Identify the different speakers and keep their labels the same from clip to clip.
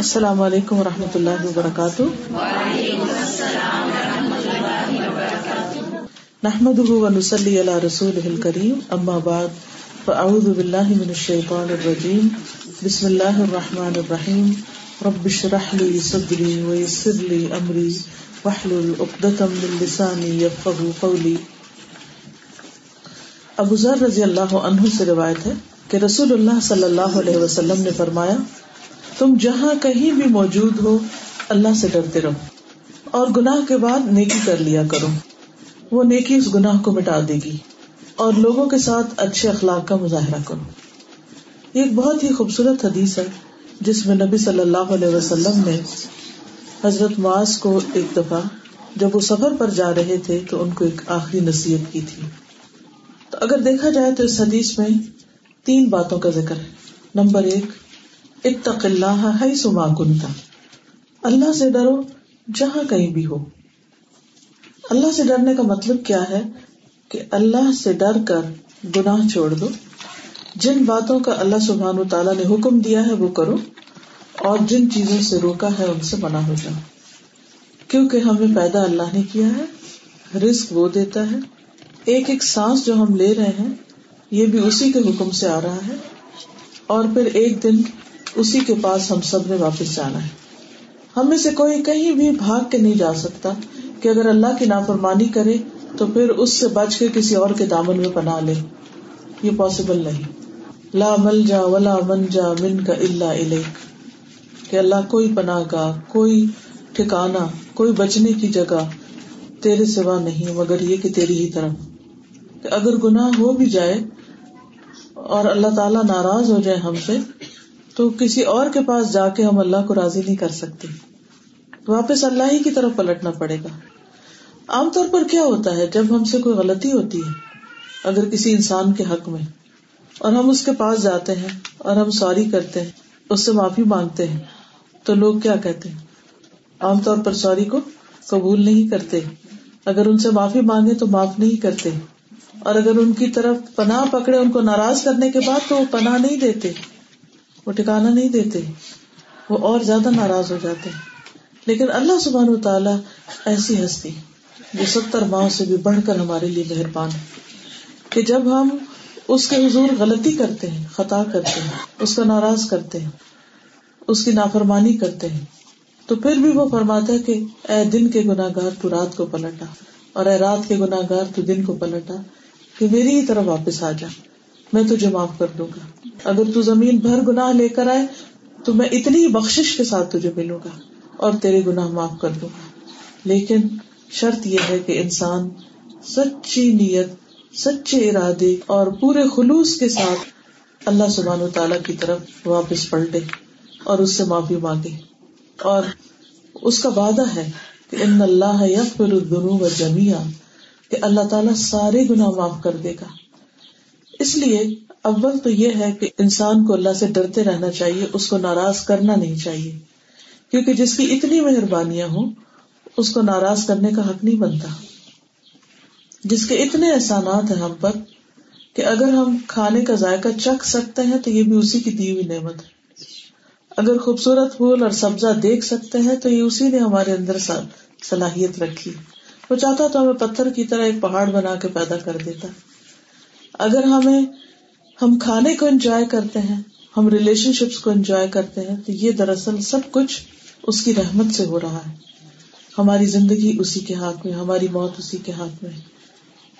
Speaker 1: السلام علیکم و رحمۃ اللہ وبرکاتہ۔ نحمد ونسلی علی رسول کریم اما بعد، فاعوذ باللہ من الشیطان الرجیم، بسم اللہ الرحمن الرحیم۔ رب اشرح لي صدری ويسر لي امری، واحلل عقدة من لسانی يفقهوا قولی۔ ابو ذر رضی اللہ عنہ سے روایت ہے کہ رسول اللہ صلی اللہ علیہ وسلم نے فرمایا تم جہاں کہیں بھی موجود ہو، اللہ سے ڈرتے رہو۔ اور گناہ کے بعد نیکی کر لیا کرو۔ وہ نیکی اس گناہ کو مٹا دے گی۔ اور لوگوں کے ساتھ اچھے اخلاق کا مظاہرہ کرو۔ یہ ایک بہت ہی خوبصورت حدیث ہے، جس میں نبی صلی اللہ علیہ وسلم نے حضرت معاذ کو ایک دفعہ جب وہ سفر پر جا رہے تھے تو ان کو ایک آخری نصیحت کی تھی۔ تو اگر دیکھا جائے تو اس حدیث میں تین باتوں کا ذکر ہے۔ نمبر ایک اتق اللہ ہے سما کنتا اللہ سے ڈرو جہاں کہیں بھی ہو۔ اللہ سے ڈرنے کا مطلب کیا ہے کہ اللہ سے ڈر کر گناہ چھوڑ دو۔ جن باتوں کا اللہ سبحان و تعالیٰ نے حکم دیا ہے وہ کرو اور جن چیزوں سے روکا ہے ان سے منع ہو جاؤ۔ کیونکہ ہمیں پیدا اللہ نے کیا ہے رسک وہ دیتا ہے۔ ایک ایک سانس جو ہم لے رہے ہیں، یہ بھی اسی کے حکم سے آ رہا ہے۔ اور پھر ایک دن اسی کے پاس ہم سب نے واپس جانا ہے۔ ہم میں سے کوئی کہیں بھی بھاگ کے نہیں جا سکتا کہ اگر اللہ کی نافرمانی کرے تو پھر اس سے بچ کے کسی اور کے دامن میں پناہ لے۔ یہ پاسبل نہیں۔ لا مل جا ولا من جا من کا اللہ علیک کہ اللہ کوئی پناہ گاہ، کوئی ٹھکانا کوئی بچنے کی جگہ تیرے سوا نہیں، مگر یہ کہ تیری ہی طرف۔ کہ اگر گناہ ہو بھی جائے اور اللہ تعالیٰ ناراض ہو جائے ہم سے تو کسی اور کے پاس جا کے ہم اللہ کو راضی نہیں کر سکتے۔ واپس اللہ ہی کی طرف پلٹنا پڑے گا۔ عام طور پر کیا ہوتا ہے جب ہم سے کوئی غلطی ہوتی ہے؟ اگر کسی انسان کے حق میں اور ہم اس کے پاس جاتے ہیں اور ہم سوری کرتے ہیں، اس سے معافی مانگتے ہیں، تو لوگ کیا کہتے ہیں؟ عام طور پر سوری کو قبول نہیں کرتے۔ اگر ان سے معافی مانگے تو معاف نہیں کرتے۔ اور اگر ان کی طرف پناہ پکڑے، ان کو ناراض کرنے کے بعد تو وہ پناہ نہیں دیتے۔ وہ ٹھکانا نہیں دیتے، وہ اور زیادہ ناراض ہو جاتے۔ لیکن اللہ سبحان و تعالیٰ ایسی ہستی جو ستر ماہ سے بھی بڑھ کر ہمارے لیے مہربان ہے کہ جب ہم اس کے حضور غلطی کرتے ہیں، خطا کرتے ہیں، اس کا ناراض کرتے ہیں، اس کی نافرمانی کرتے ہیں، تو پھر بھی وہ فرماتا ہے کہ اے دن کے گناہ گار تو رات کو پلٹا اور اے رات کے گناہ گار تو دن کو پلٹا کہ میری ہی طرف واپس آ جا۔ میں تجھے معاف کر دوں گا۔ اگر تو زمین بھر گناہ لے کر آئے، تو میں اتنی بخش کے ساتھ تجھے ملوں گا اور تیرے گناہ معاف کر دوں گا۔ لیکن شرط یہ ہے کہ انسان سچی نیت، سچے ارادے اور پورے خلوص کے ساتھ اللہ سبحان و تعالی کی طرف واپس پلٹے اور اس سے معافی مانگے۔ اور اس کا وعدہ ہے کہ ان اللہ یغفر الذنوب جميعا کہ اللہ تعالیٰ سارے گناہ معاف کر دے گا۔ اس لیے اول تو یہ ہے کہ انسان کو اللہ سے ڈرتے رہنا چاہیے، اس کو ناراض کرنا نہیں چاہیے۔ کیونکہ جس کی اتنی مہربانیاں ہوں، اس کو ناراض کرنے کا حق نہیں بنتا۔ جس کے اتنے احسانات ہیں ہم پر کہ اگر ہم کھانے کا ذائقہ چکھ سکتے ہیں تو یہ بھی اسی کی دی ہوئی نعمت ہے۔ اگر خوبصورت پھول اور سبزہ دیکھ سکتے ہیں تو یہ اسی نے ہمارے اندر صلاحیت رکھی۔ وہ چاہتا تو ہمیں پتھر کی طرح ایک پہاڑ بنا کے پیدا کر دیتا۔ اگر ہمیں ہم کھانے کو انجوائے کرتے ہیں، ہم ریلیشن شپس کو انجوائے کرتے ہیں، تو یہ دراصل سب کچھ اس کی رحمت سے ہو رہا ہے۔ ہماری زندگی اسی کے ہاتھ میں، ہماری موت اسی کے ہاتھ میں۔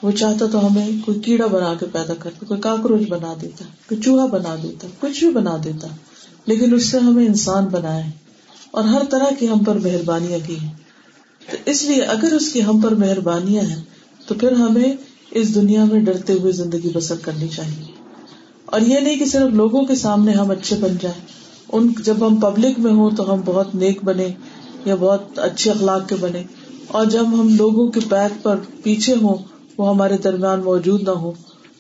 Speaker 1: وہ چاہتا تو ہمیں کوئی کیڑا بنا کے پیدا کرتا، کوئی کاکروچ بنا دیتا، کوئی چوہا بنا دیتا، کچھ بھی بنا دیتا، لیکن اس سے ہمیں انسان بنایا اور ہر طرح کی ہم پر مہربانیاں کی ہیں۔ تو اس لیے اگر اس کی ہم پر مہربانیاں ہیں، تو پھر ہمیں اس دنیا میں ڈرتے ہوئے زندگی بسر کرنی چاہیے۔ اور یہ نہیں کہ صرف لوگوں کے سامنے ہم اچھے بن جائیں۔ ان جب ہم پبلک میں ہوں تو ہم بہت نیک بنے یا بہت اچھے اخلاق کے بنے۔ اور جب ہم لوگوں کے بیک پر پیچھے ہوں، وہ ہمارے درمیان موجود نہ ہو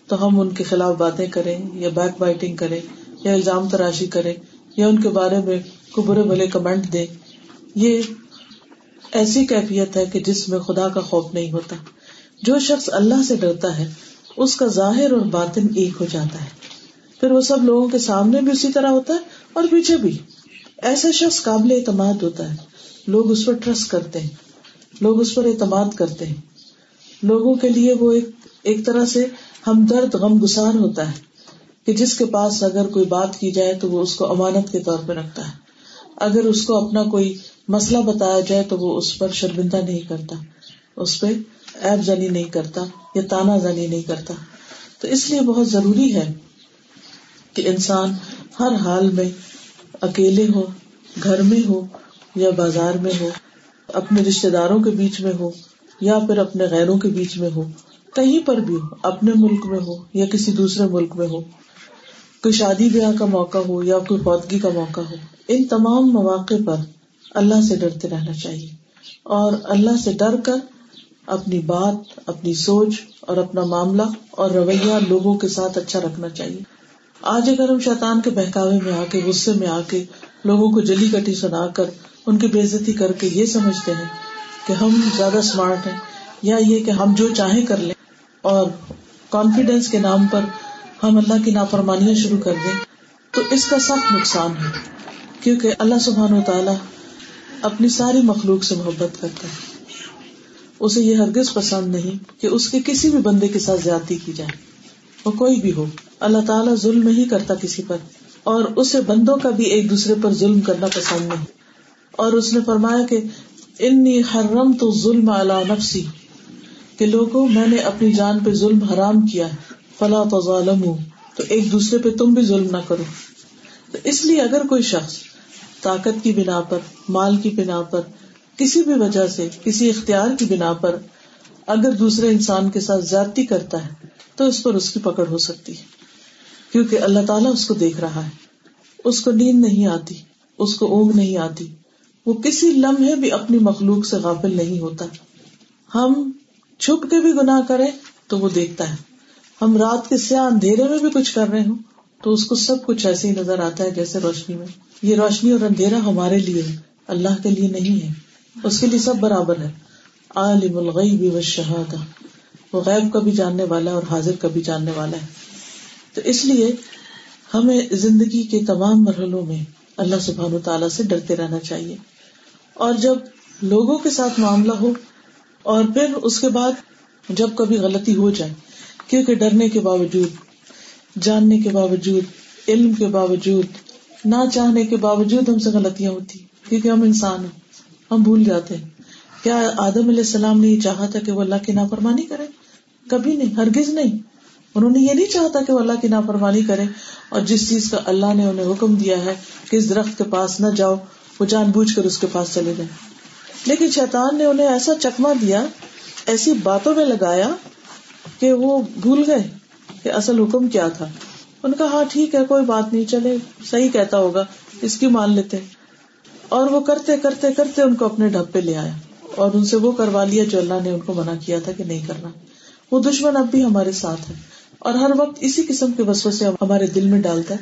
Speaker 1: تو ہم ان کے خلاف باتیں کریں یا بیک بائٹنگ کریں یا الزام تراشی کریں یا ان کے بارے میں کو برے بھلے کمنٹ دیں۔ یہ ایسی کیفیت ہے کہ جس میں خدا کا خوف نہیں ہوتا۔ جو شخص اللہ سے ڈرتا ہے، اس کا ظاہر اور باطن ایک ہو جاتا ہے۔ پھر وہ سب لوگوں کے سامنے بھی اسی طرح ہوتا ہے اور پیچھے بھی۔ ایسا شخص قابل اعتماد ہوتا ہے۔ لوگ اس پر ٹرسٹ کرتے ہیں۔ لوگ اس پر اعتماد کرتے ہیں۔ لوگوں کے لیے وہ ایک ایک طرح سے ہمدرد غم گسار ہوتا ہے کہ جس کے پاس اگر کوئی بات کی جائے تو وہ اس کو امانت کے طور پہ رکھتا ہے۔ اگر اس کو اپنا کوئی مسئلہ بتایا جائے تو وہ اس پر شرمندہ نہیں کرتا۔ اس پہ ایب زنی نہیں کرتا یا تانا زنی نہیں کرتا۔ تو اس لیے بہت ضروری ہے کہ انسان ہر حال میں اکیلے ہو، گھر میں ہو یا بازار میں ہو، اپنے رشتے داروں کے بیچ میں ہو یا پھر اپنے غیروں کے بیچ میں ہو، کہیں پر بھی ہو، اپنے ملک میں ہو یا کسی دوسرے ملک میں ہو، کوئی شادی بیاہ کا موقع ہو یا کوئی پودگی کا موقع ہو، ان تمام مواقع پر اللہ سے ڈرتے رہنا چاہیے۔ اور اللہ سے ڈر کر اپنی بات، اپنی سوچ اور اپنا معاملہ اور رویہ لوگوں کے ساتھ اچھا رکھنا چاہیے۔ آج اگر ہم شیطان کے بہکاوے میں آ کے، غصے میں آ کے لوگوں کو جلی کٹی سنا کر ان کی بےزتی کر کے یہ سمجھتے ہیں کہ ہم زیادہ اسمارٹ ہیں یا یہ کہ ہم جو چاہیں کر لیں اور کانفیڈینس کے نام پر ہم اللہ کی نافرمانیاں شروع کر دیں، تو اس کا سخت نقصان ہے۔ کیونکہ اللہ سبحان و تعالی اپنی ساری مخلوق سے محبت کرتا ہے۔ اسے یہ ہرگز پسند نہیں کہ اس کے کسی بھی بندے کے ساتھ زیادتی کی جائے، وہ کوئی بھی ہو۔ اللہ تعالیٰ ظلم نہیں کرتا کسی پر، اور اسے بندوں کا بھی ایک دوسرے پر ظلم کرنا پسند نہیں۔ اور اس نے فرمایا کہ، انی حرم تو ظلم نفسی کہ لوگوں، میں نے اپنی جان پہ ظلم حرام کیا ہے، فلا تو ظالم تو ایک دوسرے پہ تم بھی ظلم نہ کرو۔ تو اس لیے اگر کوئی شخص طاقت کی بنا پر، مال کی بنا پر کسی بھی وجہ سے، کسی اختیار کی بنا پر اگر دوسرے انسان کے ساتھ زیادتی کرتا ہے، تو اس پر اس کی پکڑ ہو سکتی ہے۔ کیونکہ اللہ تعالیٰ اس کو دیکھ رہا ہے۔ اس کو نیند نہیں آتی، اس کو اونگ نہیں آتی۔ وہ کسی لمحے بھی اپنی مخلوق سے غافل نہیں ہوتا۔ ہم چھپ کے بھی گناہ کرے تو وہ دیکھتا ہے۔ ہم رات کے سیاہ اندھیرے میں بھی کچھ کر رہے ہوں تو اس کو سب کچھ ایسے ہی نظر آتا ہے جیسے روشنی میں۔ یہ روشنی اور اندھیرا ہمارے لیے اللہ کے لیے نہیں ہے۔ اس کے لیے سب برابر ہے۔ عالم الغیب و شہادہ وہ غیب کا بھی جاننے والا اور حاضر کا بھی جاننے والا ہے۔ تو اس لیے ہمیں زندگی کے تمام مرحلوں میں اللہ سبحان تعالیٰ سے ڈرتے رہنا چاہیے۔ اور جب لوگوں کے ساتھ معاملہ ہو اور پھر اس کے بعد جب کبھی غلطی ہو جائے، کیونکہ ڈرنے کے باوجود، جاننے کے باوجود، علم کے باوجود، نہ چاہنے کے باوجود ہم سے غلطیاں ہوتی، کیونکہ ہم انسان ہیں۔ ہم بھول جاتے ہیں۔ کیا آدم علیہ السلام نے یہ چاہا تھا کہ وہ اللہ کی نافرمانی کرے؟ کبھی نہیں، ہرگز نہیں۔ انہوں نے یہ نہیں چاہتا کہ وہ اللہ کی نافرمانی کرے۔ اور جس چیز کا اللہ نے انہیں حکم دیا ہے کہ اس درخت کے پاس نہ جاؤ، وہ جان بوجھ کر اس کے پاس چلے گئے۔ لیکن شیطان نے انہیں ایسا چکما دیا، ایسی باتوں میں لگایا کہ وہ بھول گئے کہ اصل حکم کیا تھا۔ ان کا ہاں ٹھیک ہے، کوئی بات نہیں چلے صحیح کہتا ہوگا، اس کی مان لیتے اور وہ کرتے کرتے کرتے ان کو اپنے ڈب پہ لے آیا اور ان سے وہ کروا لیا جو اللہ نے ان کو منع کیا تھا کہ نہیں کرنا۔ وہ دشمن اب بھی ہمارے ساتھ ہے اور ہر وقت اسی قسم کے وسو سے ہمارے دل میں ڈالتا ہے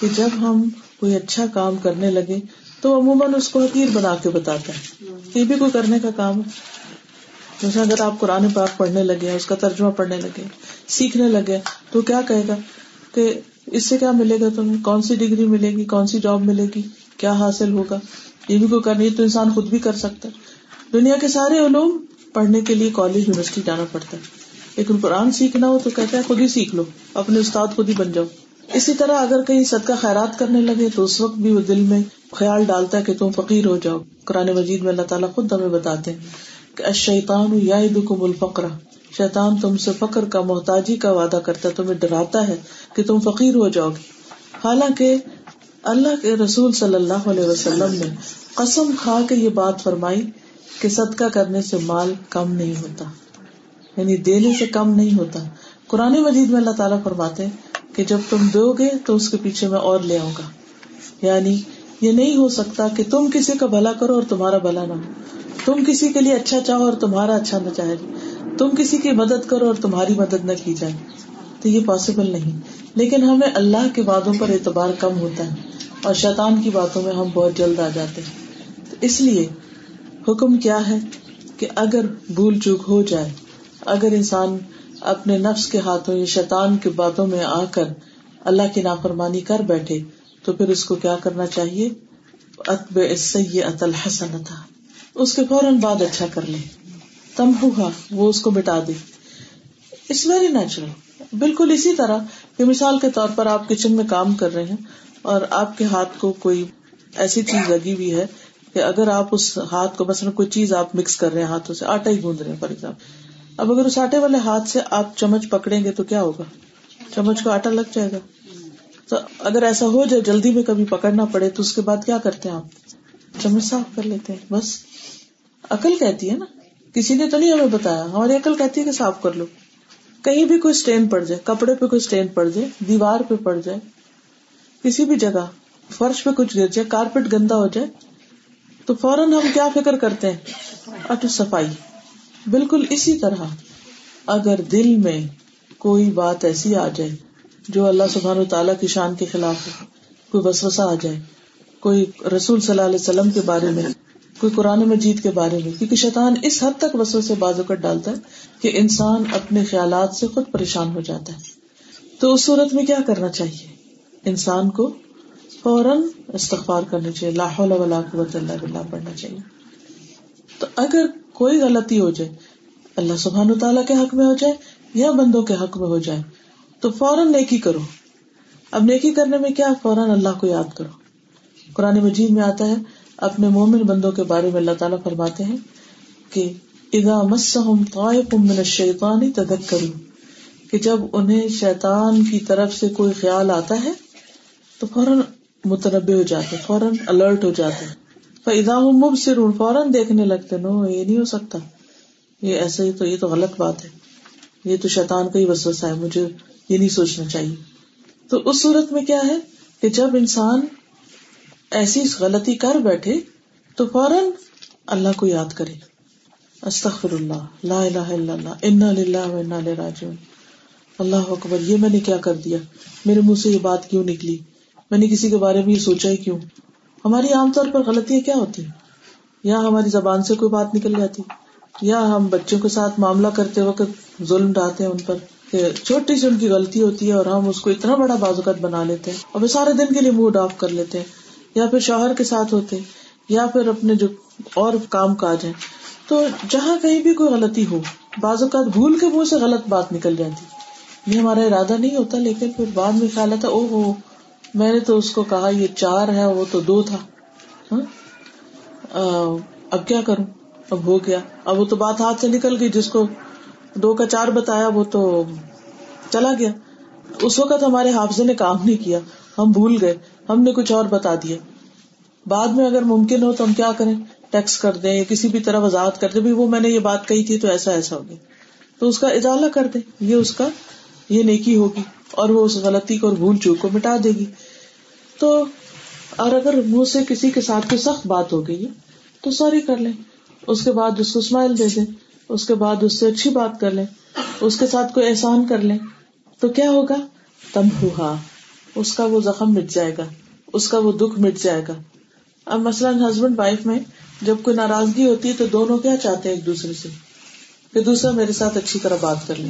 Speaker 1: کہ جب ہم کوئی اچھا کام کرنے لگے تو عموماً اس کو حقیر بنا کے بتاتا ہے یہ بھی کوئی کرنے کا کام ہے۔ جیسے اگر آپ قرآن پاک پڑھنے لگے اس کا ترجمہ پڑھنے لگے سیکھنے لگے تو کیا کہے گا کہ اس سے کیا ملے گا تمہیں کون سی ڈگری ملے گی؟ کون سی جاب ملے گی؟ کیا حاصل ہوگا؟ یہ بھی کوئی کرنی تو انسان خود بھی کر سکتا ہے۔ دنیا کے سارے علوم پڑھنے کے لیے کالج یونیورسٹی جانا پڑتا ہے۔ لیکن قرآن سیکھنا ہو تو کہتا ہے خود ہی سیکھ لو، اپنے استاد خود ہی بن جاؤ۔ اسی طرح اگر کہیں صدقہ خیرات کرنے لگے تو اس وقت بھی وہ دل میں خیال ڈالتا ہے کہ تم فقیر ہو جاؤ۔ قرآن مجید میں اللہ تعالیٰ خود ہمیں بتاتے ہیں کہ اشیطان یا دکم الفقرا شیطان تم سے فخر کا، محتاجی کا وعدہ کرتا ہے، تمہیں ڈراتا ہے کہ تم فقیر ہو جاؤ گے۔ حالانکہ اللہ کے رسول صلی اللہ علیہ وسلم نے قسم کھا کے یہ بات فرمائی کہ صدقہ کرنے سے مال کم نہیں ہوتا یعنی دینے سے کم نہیں ہوتا۔ قرآن مجید میں اللہ تعالیٰ فرماتے کہ جب تم دو گے تو اس کے پیچھے میں اور لے آؤں گا۔ یعنی یہ نہیں ہو سکتا کہ تم کسی کا بھلا کرو اور تمہارا بھلا نہ ہو۔ تم کسی کے لیے اچھا چاہو اور تمہارا اچھا نہ چاہے۔ تم کسی کی مدد کرو اور تمہاری مدد نہ کی جائے۔ تو یہ پاسبل نہیں۔ لیکن ہمیں اللہ کے وادوں پر اعتبار کم ہوتا ہے۔ اور شیطان کی باتوں میں ہم بہت جلد آ جاتے ہیں۔ تو اس لیے حکم کیا ہے کہ اگر بھول چوک ہو جائے، اگر انسان اپنے نفس کے ہاتھوں یا شیطان کی باتوں میں آ کر اللہ کی نافرمانی کر بیٹھے، تو پھر اس کو کیا کرنا چاہیے؟ اتب الحسن تھا اس کے فوراً بعد اچھا کر لے۔ تم ہوا وہ اس کو مٹا دے۔ اٹس ویری نیچرل بالکل اسی طرح کہ مثال کے طور پر آپ کچن میں کام کر رہے ہیں اور آپ کے ہاتھ کو کوئی ایسی چیز لگی ہوئی ہے کہ اگر آپ اس ہاتھ کو مثلاً کوئی چیز آپ مکس کر رہے ہیں ہاتھوں سے، آٹا ہی گوند رہے ہیں فار ایگزامپل اب اگر اس آٹے والے ہاتھ سے آپ چمچ پکڑیں گے تو کیا ہوگا؟ چمچ کو آٹا لگ جائے گا۔ تو اگر ایسا ہو جائے، جلدی میں کبھی پکڑنا پڑے تو اس کے بعد کیا کرتے ہیں آپ؟ چمچ صاف کر لیتے ہیں، بس۔ عقل کہتی ہے نا۔ کسی نے تو نہیں ہمیں بتایا، ہماری عقل کہتی ہے کہ صاف کر لو۔ کہیں بھی کوئی اسٹین پڑ جائے، کپڑے پہ کوئی اسٹین پڑ جائے، دیوار پہ پڑ جائے کسی بھی جگہ فرش پہ کچھ گر جائے، کارپیٹ گندا ہو جائے، تو فوراً ہم کیا فکر کرتے ہیں؟ اٹو صفائی۔ بالکل اسی طرح اگر دل میں کوئی بات ایسی آ جائے جو اللہ سبحان تعالیٰ کی شان کے خلاف ہے کوئی وسوسہ آ جائے، کوئی رسول صلی اللہ علیہ وسلم کے بارے میں، کوئی قرآن مجید کے بارے میں، کیونکہ شیطان اس حد تک وسو سے بازو کر ڈالتا ہے کہ انسان اپنے خیالات سے خود پریشان ہو جاتا ہے۔ تو اس صورت میں کیا کرنا چاہیے؟ انسان کو فوراً استغفار کرنی چاہیے لاہور اللہ بلّہ پڑھنا چاہیے۔ تو اگر کوئی غلطی ہو جائے، اللہ سبحان تعالیٰ کے حق میں ہو جائے یا بندوں کے حق میں ہو جائے، تو فوراً نیکی کرو۔ اب نیکی کرنے میں کیا فوراً اللہ کو یاد کرو۔ قرآن مجید میں آتا ہے، اپنے مومن بندوں کے بارے میں اللہ تعالیٰ فرماتے ہیں کہ ادا مسم من الشیطان تذکروا کہ جب انہیں شیطان کی طرف سے کوئی خیال آتا ہے تو فوراً متنبع ہو جاتے فوراً الرٹ ہو جاتے فضا مب سے فوراً دیکھنے لگتے نو، یہ نہیں ہو سکتا۔ یہ ایسا ہی تو، یہ تو غلط بات ہے۔ یہ تو شیطان کا ہی وسوسہ ہے، مجھے یہ نہیں سوچنا چاہیے۔ تو اس صورت میں کیا ہے کہ جب انسان ایسی غلطی کر بیٹھے، تو فوراً اللہ کو یاد کرے۔ استخر اللہ لا الہ الا اللہ، انا للہ و انا راجعون۔ اللہ اکبر، یہ میں نے کیا کر دیا؟ میرے منہ سے یہ بات کیوں نکلی؟ میں نے کسی کے بارے میں یہ سوچا ہی کیوں؟ ہماری عام طور پر غلطیاں کیا ہوتی ہیں؟ یا ہماری زبان سے کوئی بات نکل جاتی؟ یا ہم بچوں کے ساتھ معاملہ کرتے وقت ظلم ڈالتے ہیں ان پر؟ کہ چھوٹی سی ان کی غلطی ہوتی ہے اور ہم اس کو اتنا بڑا بازوقت بنا لیتے ہیں، اور وہ سارے دن کے لیے موڈ آف کر لیتے ہیں، یا پھر شوہر کے ساتھ ہوتے، یا پھر اپنے جو اور کام کاج ہے تو جہاں کہیں بھی کوئی غلطی ہو بعض اوقات بھول کے منہ سے غلط بات نکل جاتی۔ یہ ہمارا ارادہ نہیں ہوتا، لیکن پھر بعد میں خیال آتا او ہو میں نے تو اس کو کہا یہ چار ہے، وہ تو دو تھا۔ ہاں؟ اب کیا کروں؟ اب ہو گیا۔ اب وہ تو بات ہاتھ سے نکل گئی، جس کو دو کا چار بتایا، وہ تو چلا گیا۔ اس وقت ہمارے حافظے نے کام نہیں کیا۔ ہم بھول گئے۔ ہم نے کچھ اور بتا دیا۔ بعد میں اگر ممکن ہو تو ہم کیا کریں؟ ٹیکس کر دیں، یا کسی بھی طرح وضاحت کر دیں وہ میں نے یہ بات کہی تھی تو ایسا ایسا ہو گیا۔ تو اس کا اجالا کر دیں۔ یہ اس کا، یہ نیکی ہوگی اور وہ اس غلطی کو اور بھول چوک کو مٹا دے گی۔ تو اور اگر منہ سے کسی کے ساتھ کوئی سخت بات ہو گئی تو سوری کر لیں۔ اس کے بعد اس کو اسمائل دے دیں۔ اس کے بعد اس سے اچھی بات کر لیں۔ اس کے ساتھ کوئی احسان کر لیں۔ تو کیا ہوگا؟ تم ہوا اس کا وہ زخم مٹ جائے گا۔ اس کا وہ دکھ مٹ جائے گا۔ اب مثلاً ہسبینڈ وائف میں جب کوئی ناراضگی ہوتی ہے تو دونوں کیا چاہتے ہیں ایک دوسرے سے؟ کہ دوسرا میرے ساتھ اچھی طرح بات کر لے۔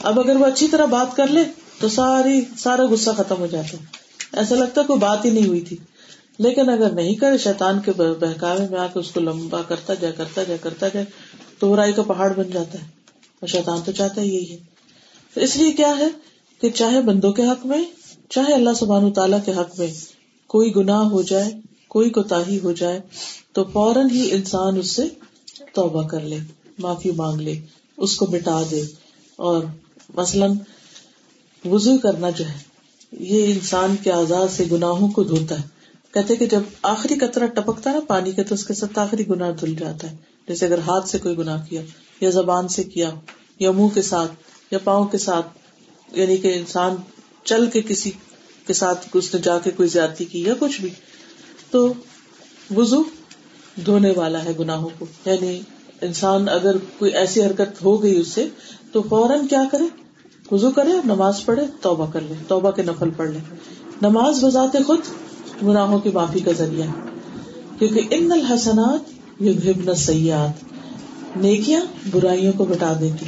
Speaker 1: اب اگر وہ اچھی طرح بات کر لے تو ساری سارا غصہ ختم ہو جاتا ہے۔ ایسا لگتا کوئی بات ہی نہیں ہوئی تھی۔ لیکن اگر نہیں کرے شیطان کے بہکاوے میں آ کے اس کو لمبا کرتا جائے کرتا جائے کرتا جائے، تو برائی کا پہاڑ بن جاتا ہے۔ اور شیطان تو چاہتا ہے یہی ہے۔ تو اس لیے کیا ہے کہ چاہے بندوں کے حق میں، چاہے اللہ سبحان تعالیٰ کے حق میں کوئی گناہ ہو جائے، کوئی کوتا ہو جائے، تو فوراً ہی انسان اس سے توبہ کر لے، معافی مانگ لے، اس کو مٹا دے۔ اور مثلاً وزو کرنا جو ہے یہ انسان کے آزاد سے گناہوں کو دھوتا ہے۔ کہتے کہ جب آخری قطرہ ٹپکتا نا پانی کے، تو اس کے ساتھ آخری گناہ دھل جاتا ہے۔ جیسے اگر ہاتھ سے کوئی گناہ کیا، یا زبان سے کیا، یا منہ کے ساتھ، یا پاؤں کے ساتھ یعنی کہ انسان چل کے کسی کے ساتھ اس نے جا کے کوئی زیادتی کی یا کچھ بھی، تو وزو دھونے والا ہے گناہوں کو۔ یعنی انسان اگر کوئی ایسی حرکت ہو گئی اس سے تو فوراً کیا کرے؟ وزو کرے نماز پڑھے، توبہ کر لے، توبہ کے نفل پڑھ لے۔ نماز بذات خود گناہوں کی معافی کا ذریعہ کیونکہ ان الحسنات یہ سیاحت نیکیاں برائیوں کو بٹا دیتی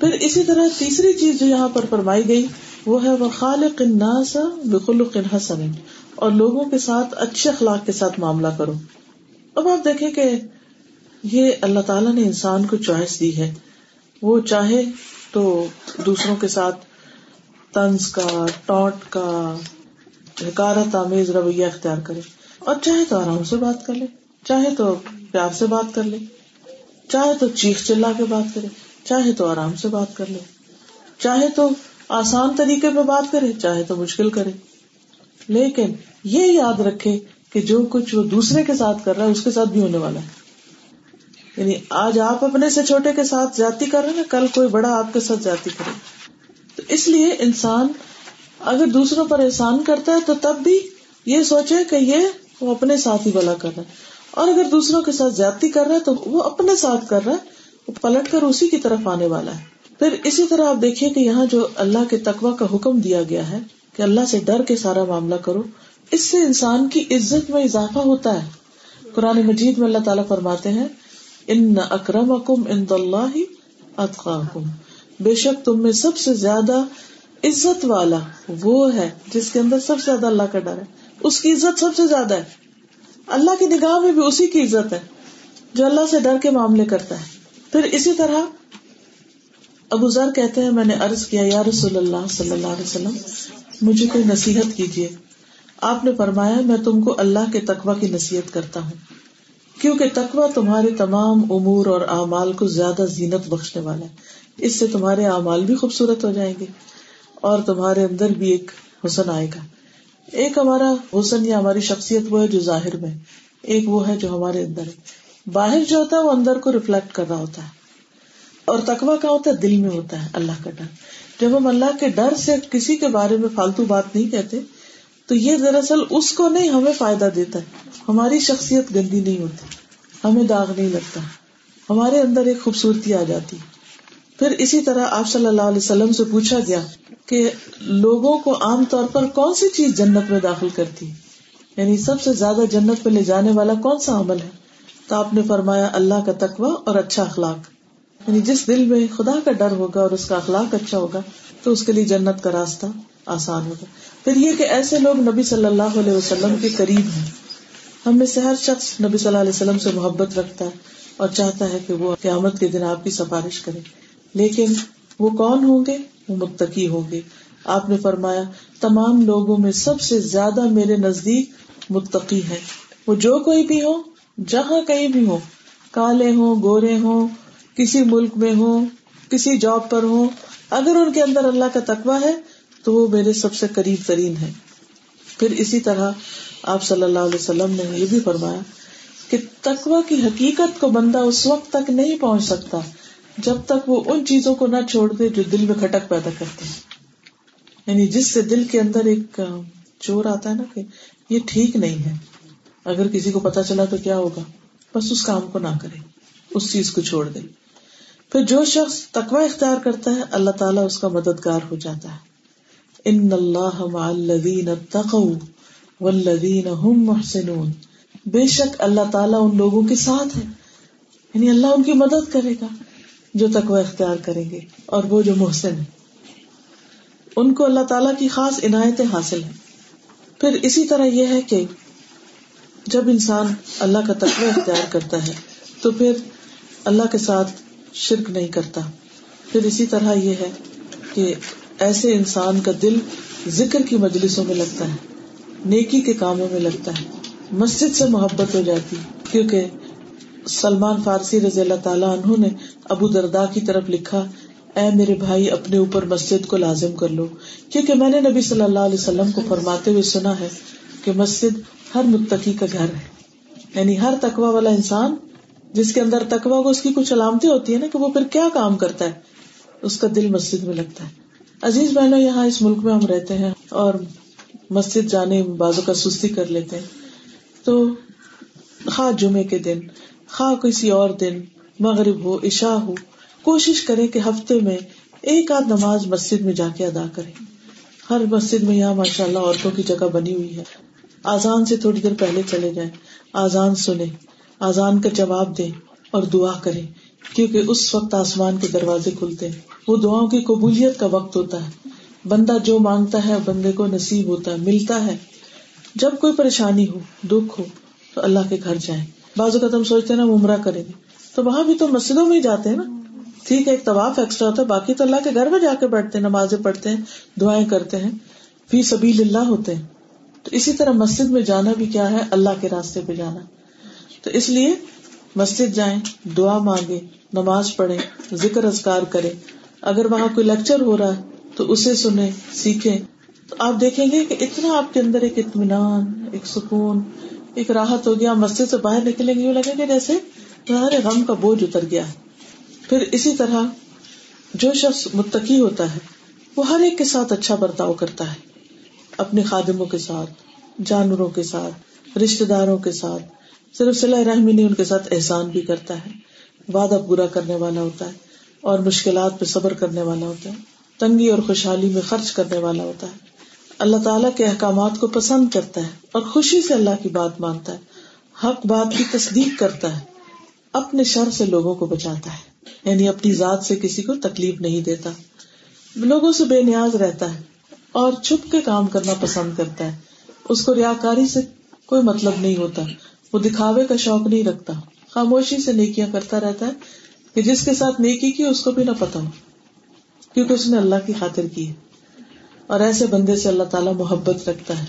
Speaker 1: پھر اسی طرح تیسری چیز جو یہاں پر فرمائی گئی، وہ ہے وہ خالق الناس بخلق حسن، اور لوگوں کے ساتھ اچھے اخلاق کے ساتھ معاملہ کرو۔ اب آپ دیکھیں کہ یہ اللہ تعالیٰ نے انسان کو چوائس دی ہے۔ وہ چاہے تو دوسروں کے ساتھ طنز کا ٹوٹ کا، حکارت، آمیز رویہ اختیار کرے۔ اور چاہے تو آرام سے بات کر لے، چاہے تو پیار سے بات کر لے، چاہے تو چیخ چلا کے بات کرے، چاہے تو آرام سے بات کر لے۔ چاہے تو آسان طریقے پہ بات کرے، چاہے تو مشکل کرے۔ لیکن یہ یاد رکھے کہ جو کچھ وہ دوسرے کے ساتھ کر رہا ہے، اس کے ساتھ بھی ہونے والا ہے۔ یعنی آج آپ اپنے سے چھوٹے کے ساتھ جاتی کر رہے نا کل کوئی بڑا آپ کے ساتھ جاتی کرے۔ تو اس لیے انسان اگر دوسروں پر احسان کرتا ہے، تو تب بھی یہ سوچے کہ یہ وہ اپنے ساتھ ہی بلا کر رہا ہے۔ اور اگر دوسروں کے ساتھ جاتی کر رہا ہے، تو وہ اپنے ساتھ کر رہا ہے، وہ پلٹ کر اسی کی طرف آنے والا ہے۔ پھر اسی طرح آپ دیکھیے کہ یہاں جو اللہ کے تقوا کا حکم دیا گیا ہے کہ اللہ سے ڈر کے سارا معاملہ کرو، اس سے انسان کی عزت میں اضافہ ہوتا ہے۔ قرآن مجید میں اللہ تعالیٰ فرماتے ہیں ان اکرم اکم ان اللہ اطخاکم بے شک تم میں سب سے زیادہ عزت والا وہ ہے جس کے اندر سب سے زیادہ اللہ کا ڈر ہے۔ اس کی عزت سب سے زیادہ ہے۔ اللہ کی نگاہ میں بھی اسی کی عزت ہے جو اللہ سے ڈر کے معاملے کرتا ہے۔ پھر اسی طرح ابو ذر کہتے ہیں، میں نے ارض کیا، یا رسول اللہ صلی اللہ علیہ وسلم، مجھے کوئی نصیحت کیجیے۔ آپ نے فرمایا، میں تم کو اللہ کے تقوا کی نصیحت کرتا ہوں۔ کیونکہ تقوا تمہارے تمام امور اور اعمال کو زیادہ زینت بخشنے والا ہے۔ اس سے تمہارے اعمال بھی خوبصورت ہو جائیں گے اور تمہارے اندر بھی ایک حسن آئے گا۔ ایک ہمارا حسن یا ہماری شخصیت وہ ہے جو ظاہر میں ایک وہ ہے جو ہمارے اندر ہے۔ باہر جو ہوتا ہے وہ اندر کو ریفلیکٹ کر رہا ہوتا ہے۔ اور تقوا کا ہوتا ہے دل میں ہوتا ہے اللہ کا ڈر۔ جب ہم اللہ کے ڈر سے کسی کے بارے میں فالتو بات نہیں کہتے تو یہ دراصل اس کو نہیں، ہمیں فائدہ دیتا ہے۔ ہماری شخصیت گندی نہیں ہوتی، ہمیں داغ نہیں لگتا۔ ہمارے اندر ایک خوبصورتی آ جاتی۔ پھر اسی طرح آپ صلی اللہ علیہ وسلم سے پوچھا گیا کہ لوگوں کو عام طور پر کون سی چیز جنت میں داخل کرتی؟ یعنی سب سے زیادہ جنت میں لے جانے والا کون سا عمل ہے؟ تو آپ نے فرمایا، اللہ کا تقوی اور اچھا اخلاق۔ یعنی جس دل میں خدا کا ڈر ہوگا اور اس کا اخلاق اچھا ہوگا، تو اس کے لیے جنت کا راستہ آسان ہوگا۔ پھر یہ کہ ایسے لوگ نبی صلی اللہ علیہ وسلم کے قریب ہیں۔ ہم میں سے ہر شخص نبی صلی اللہ علیہ وسلم سے محبت رکھتا ہے اور چاہتا ہے کہ وہ قیامت کے دن آپ کی سفارش کرے۔ لیکن وہ کون ہوں گے؟ وہ متقی ہوں گے۔ آپ نے فرمایا، تمام لوگوں میں سب سے زیادہ میرے نزدیک متقی ہے وہ جو کوئی بھی ہو جہاں کہیں بھی ہو کالے ہوں، گورے ہوں، کسی ملک میں ہو کسی جاب پر ہو اگر ان کے اندر اللہ کا تقوی ہے تو وہ میرے سب سے قریب ترین ہے پھر اسی طرح آپ صلی اللہ علیہ وسلم نے یہ بھی فرمایا کہ تقوی کی حقیقت کو بندہ اس وقت تک نہیں پہنچ سکتا جب تک وہ ان چیزوں کو نہ چھوڑ دے جو دل میں کھٹک پیدا کرتے ہیں۔ یعنی جس سے دل کے اندر ایک چور آتا ہے نا کہ یہ ٹھیک نہیں ہے، اگر کسی کو پتا چلا تو کیا ہوگا؟ بس اس کام کو نہ کرے، اس چیز کو چھوڑ دے۔ پھر جو شخص تقوی اختیار کرتا ہے، اللہ تعالیٰ اس کا مددگار ہو جاتا ہے۔ ان اللہ مع الذین اتقوا والذین هم محسنون۔ بے شک اللہ تعالیٰ ان لوگوں کے ساتھ ہے۔ یعنی اللہ ان کی مدد کرے گا، جو تقوی اختیار کریں گے، اور وہ جو محسن ہے ان کو اللہ تعالیٰ کی خاص عنایتیں حاصل ہیں۔ پھر اسی طرح یہ ہے کہ جب انسان اللہ کا تقوی اختیار کرتا ہے، تو پھر اللہ کے ساتھ شرک نہیں کرتا۔ پھر اسی طرح یہ ہے کہ ایسے انسان کا دل ذکر کی مجلسوں میں لگتا ہے، نیکی کے کاموں میں لگتا ہے۔ مسجد سے محبت ہو جاتی، کیونکہ سلمان فارسی رضی اللہ تعالیٰ عنہ نے ابو دردا کی طرف لکھا، اے میرے بھائی، اپنے اوپر مسجد کو لازم کر لو۔ کیونکہ میں نے نبی صلی اللہ علیہ وسلم کو فرماتے ہوئے سنا ہے کہ مسجد ہر متقی کا گھر ہے۔ یعنی ہر تقوی والا انسان، جس کے اندر تقوا کو اس کی کچھ علامتیں ہوتی ہیں نا، کہ وہ پھر کیا کام کرتا ہے، اس کا دل مسجد میں لگتا ہے۔ عزیز بہنوں، یہاں اس ملک میں ہم رہتے ہیں اور مسجد جانے بازو کا سستی کر لیتے ہیں۔ تو خواہ جمعے کے دن، خواہ کسی اور دن، مغرب ہو، عشاء ہو، کوشش کرے کہ ہفتے میں ایک آدھ نماز مسجد میں جا کے ادا کرے ہر مسجد میں یہاں ماشاء اللہ عورتوں کی جگہ بنی ہوئی ہے۔ آزان سے تھوڑی دیر پہلے چلے جائیں۔ آزان سنیں۔ آزان کا جواب دے اور دعا کرے کیونکہ اس وقت آسمان کے دروازے کھلتے ہیں۔ وہ دعاؤں کی قبولیت کا وقت ہوتا ہے۔ بندہ جو مانگتا ہے، بندے کو نصیب ہوتا ہے، ملتا ہے۔ جب کوئی پریشانی ہو، دکھ ہو، تو اللہ کے گھر جائیں۔ بازو کا تم سوچتے نا عمرہ کریں گے۔ تو وہاں بھی تو مسجدوں میں ہی جاتے ہیں نا۔ ٹھیک ہے، ایک طواف ایکسٹرا ہوتا ہے، باقی تو اللہ کے گھر میں جا کے بیٹھتے ہیں، نمازیں پڑھتے ہیں، دعائیں کرتے ہیں۔ فی سبھی اللہ ہوتے ہیں۔ تو اسی طرح مسجد میں جانا بھی کیا ہے؟ اللہ کے راستے پہ جانا۔ تو اس لیے مسجد جائیں، دعا مانگے نماز پڑھے ذکر ازکار کرے اگر وہاں کوئی لیکچر ہو رہا ہے تو اسے سنیں، سیکھیں۔ تو آپ دیکھیں گے کہ اتنا آپ کے اندر ایک اطمینان، ایک سکون، ایک راحت ہو گیا۔ مسجد سے باہر نکلیں گے لگے گا جیسے تمہارے غم کا بوجھ اتر گیا ہے۔ پھر اسی طرح جو شخص متقی ہوتا ہے، وہ ہر ایک کے ساتھ اچھا برتاؤ کرتا ہے۔ اپنے خادموں کے ساتھ، جانوروں کے ساتھ رشتے داروں کے ساتھ۔ صرف صلاح رحمی نہیں، ان کے ساتھ احسان بھی کرتا ہے۔ وعدہ پورا کرنے والا ہوتا ہے۔ اور مشکلات پہ صبر کرنے والا ہوتا ہے۔ تنگی اور خوشحالی میں خرچ کرنے والا ہوتا ہے۔ اللہ تعالیٰ کے احکامات کو پسند کرتا ہے اور خوشی سے اللہ کی بات مانتا ہے۔ حق بات کی تصدیق کرتا ہے۔ اپنے شر سے لوگوں کو بچاتا ہے۔ یعنی اپنی ذات سے کسی کو تکلیف نہیں دیتا۔ لوگوں سے بے نیاز رہتا ہے اور چھپ کے کام کرنا پسند کرتا ہے۔ اس کو ریاکاری سے کوئی مطلب نہیں ہوتا۔ وہ دکھاوے کا شوق نہیں رکھتا۔ خاموشی سے نیکیاں کرتا رہتا ہے۔ کہ جس کے ساتھ نیکی کی اس کو بھی نہ پتا ہو، کیونکہ اس نے اللہ کی خاطر کی ہے۔ اور ایسے بندے سے اللہ تعالیٰ محبت رکھتا ہے۔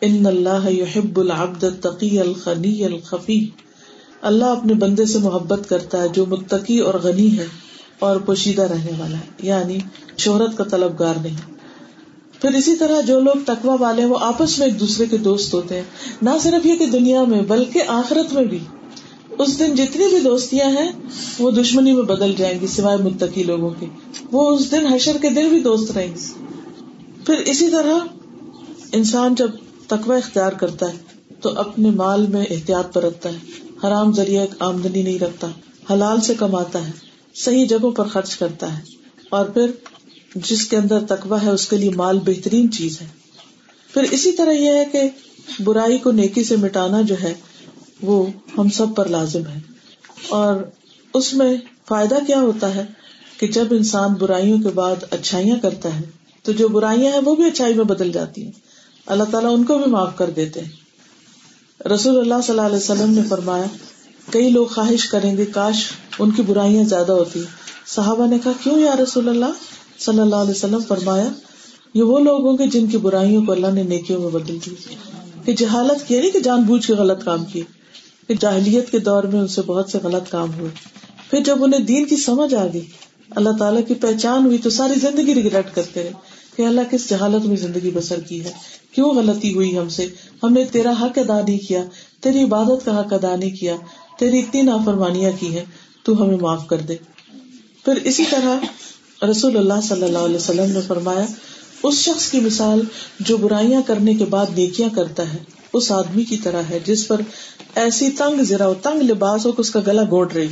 Speaker 1: ان اللہ یحب العبد التقی الخنی الخفی۔ اللہ اپنے بندے سے محبت کرتا ہے جو متقی اور غنی ہے اور پوشیدہ رہنے والا ہے۔ یعنی شہرت کا طلبگار نہیں۔ پھر اسی طرح جو لوگ تقوا والے وہ آپس میں ایک دوسرے کے دوست ہوتے ہیں۔ نہ صرف یہ کہ دنیا میں، بلکہ آخرت میں بھی۔ اس دن جتنی بھی دوستیاں ہیں، وہ دشمنی میں بدل جائیں گی سوائے متقی لوگوں کے۔ وہ اس دن حشر کے دن بھی دوست رہیں گے پھر اسی طرح انسان جب تقوا اختیار کرتا ہے، تو اپنے مال میں احتیاط برتتا ہے۔ حرام ذریعہ آمدنی نہیں رکھتا، حلال سے کماتا ہے، صحیح جگہوں پر خرچ کرتا ہے۔ اور پھر جس کے اندر تقوا ہے، اس کے لیے مال بہترین چیز ہے۔ پھر اسی طرح یہ ہے کہ برائی کو نیکی سے مٹانا جو ہے وہ ہم سب پر لازم ہے۔ اور اس میں فائدہ کیا ہوتا ہے کہ جب انسان برائیوں کے بعد اچھائیاں کرتا ہے، تو جو برائیاں ہیں وہ بھی اچھائی میں بدل جاتی ہیں۔ اللہ تعالیٰ ان کو بھی معاف کر دیتے ہیں۔ رسول اللہ صلی اللہ علیہ وسلم نے فرمایا، کئی لوگ خواہش کریں گے، کاش ان کی برائیاں زیادہ ہوتی۔ صحابہ نے کہا، کیوں یا رسول اللہ؟ صلی اللہ علیہ وسلم فرمایا، یہ وہ لوگ ہوں گے جن کی برائیوں کو اللہ نے نیکیوں میں بدل دی۔ کہ جہالت کیا نہیں کہ جان بوجھ کے غلط کام کیے۔ کہ جاہلیت کے دور میں ان سے بہت سے غلط کام ہوئے۔ پھر جب انہیں دین کی سمجھ آ گئی، اللہ تعالیٰ کی پہچان ہوئی تو ساری زندگی ریگریٹ کرتے رہے کہ اللہ کس جہالت میں زندگی بسر کی ہے۔ کیوں غلطی ہوئی ہم سے؟ ہم نے تیرا حق ادا نہیں کیا، تیری عبادت کا حق ادا نہیں کیا، تیری اتنی نافرمانیاں کی ہیں، تو ہمیں معاف کر دے۔ پھر اسی طرح رسول اللہ صلی اللہ علیہ وسلم نے فرمایا، اس شخص کی مثال جو برائیاں کرنے کے بعد نیکیاں کرتا ہے اس آدمی کی طرح ہے جس پر ایسی تنگ زرا ہو تنگ لباس ہو کہ اس کا گلا گوڑ رہی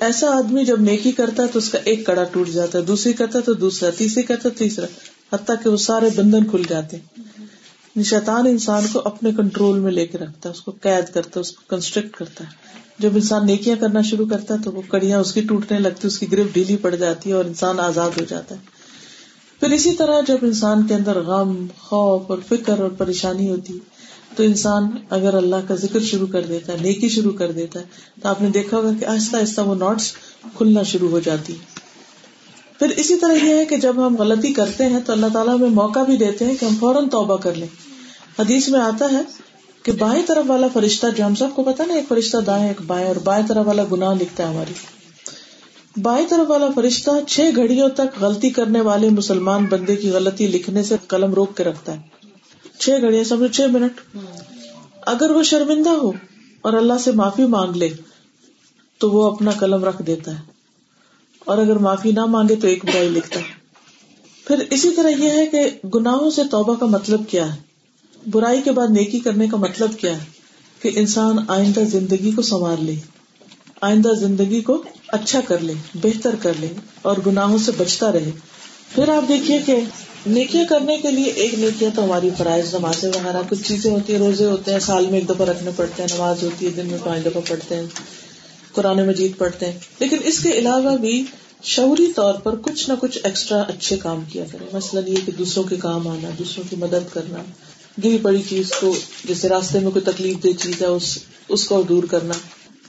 Speaker 1: ایسا آدمی جب نیکی کرتا ہے تو اس کا ایک کڑا ٹوٹ جاتا ہے، دوسری کرتا ہے تو دوسرا، تیسری کرتا ہے تیسرا، حتیٰ کہ وہ سارے بندن کھل جاتے ہیں۔ شیطان انسان کو اپنے کنٹرول میں لے کے رکھتا ہے، اس کو قید کرتا ہے، اس کو کنسٹرکٹ کرتا ہے۔ جب انسان نیکیاں کرنا شروع کرتا ہے تو وہ کڑیاں اس کی ٹوٹنے لگتی اس کی گرفت ڈھیلی پڑ جاتی ہے اور انسان آزاد ہو جاتا ہے۔ پھر اسی طرح جب انسان کے اندر غم، خوف اور فکر اور پریشانی ہوتی تو انسان اگر اللہ کا ذکر شروع کر دیتا ہے، نیکی شروع کر دیتا ہے، تو آپ نے دیکھا ہوگا کہ آہستہ آہستہ وہ نوٹس کھلنا شروع ہو جاتی پھر اسی طرح یہ ہے کہ جب ہم غلطی کرتے ہیں تو اللہ تعالیٰ میں موقع بھی دیتے ہیں کہ ہم فوراً توبہ کر لیں۔ حدیث میں آتا ہے کہ بائیں طرف والا فرشتہ، جو ہم سب کو پتا نا، ایک فرشتہ دائیں، ایک بائیں، اور بائیں طرف والا گناہ لکھتا ہے ہماری بائیں طرف والا فرشتہ چھ گھڑیوں تک غلطی کرنے والے مسلمان بندے کی غلطی لکھنے سے قلم روک کے رکھتا ہے۔ چھ گھڑیاں سمجھو چھ منٹ۔ اگر وہ شرمندہ ہو اور اللہ سے معافی مانگ لے، تو وہ اپنا قلم رکھ دیتا ہے۔ اور اگر معافی نہ مانگے تو ایک برائی لکھتا ہے۔ پھر اسی طرح یہ ہے کہ گناہوں سے توبہ کا مطلب کیا ہے؟ برائی کے بعد نیکی کرنے کا مطلب کیا ہے؟ کہ انسان آئندہ زندگی کو سنوار لے، آئندہ زندگی کو اچھا کر لے، بہتر کر لے اور گناہوں سے بچتا رہے۔ پھر آپ دیکھیے کہ نیکیاں کرنے کے لیے ایک نیکیاں تو ہماری فرائض، نمازیں وغیرہ کچھ چیزیں ہوتی ہیں، روزے ہوتے ہیں، سال میں ایک دفعہ رکھنے پڑتے ہیں، نماز ہوتی ہے، دن میں پانچ دفعہ پڑھتے ہیں، قرآن مجید پڑھتے ہیں۔ لیکن اس کے علاوہ بھی شعوری طور پر کچھ نہ کچھ ایکسٹرا اچھے کام کیا کرے مثلاً یہ کہ دوسروں کے کام آنا، دوسروں کی مدد کرنا، گری پڑی چیز کو، جیسے راستے میں کوئی تکلیف دہ چیز ہے، اس اس کو دور کرنا،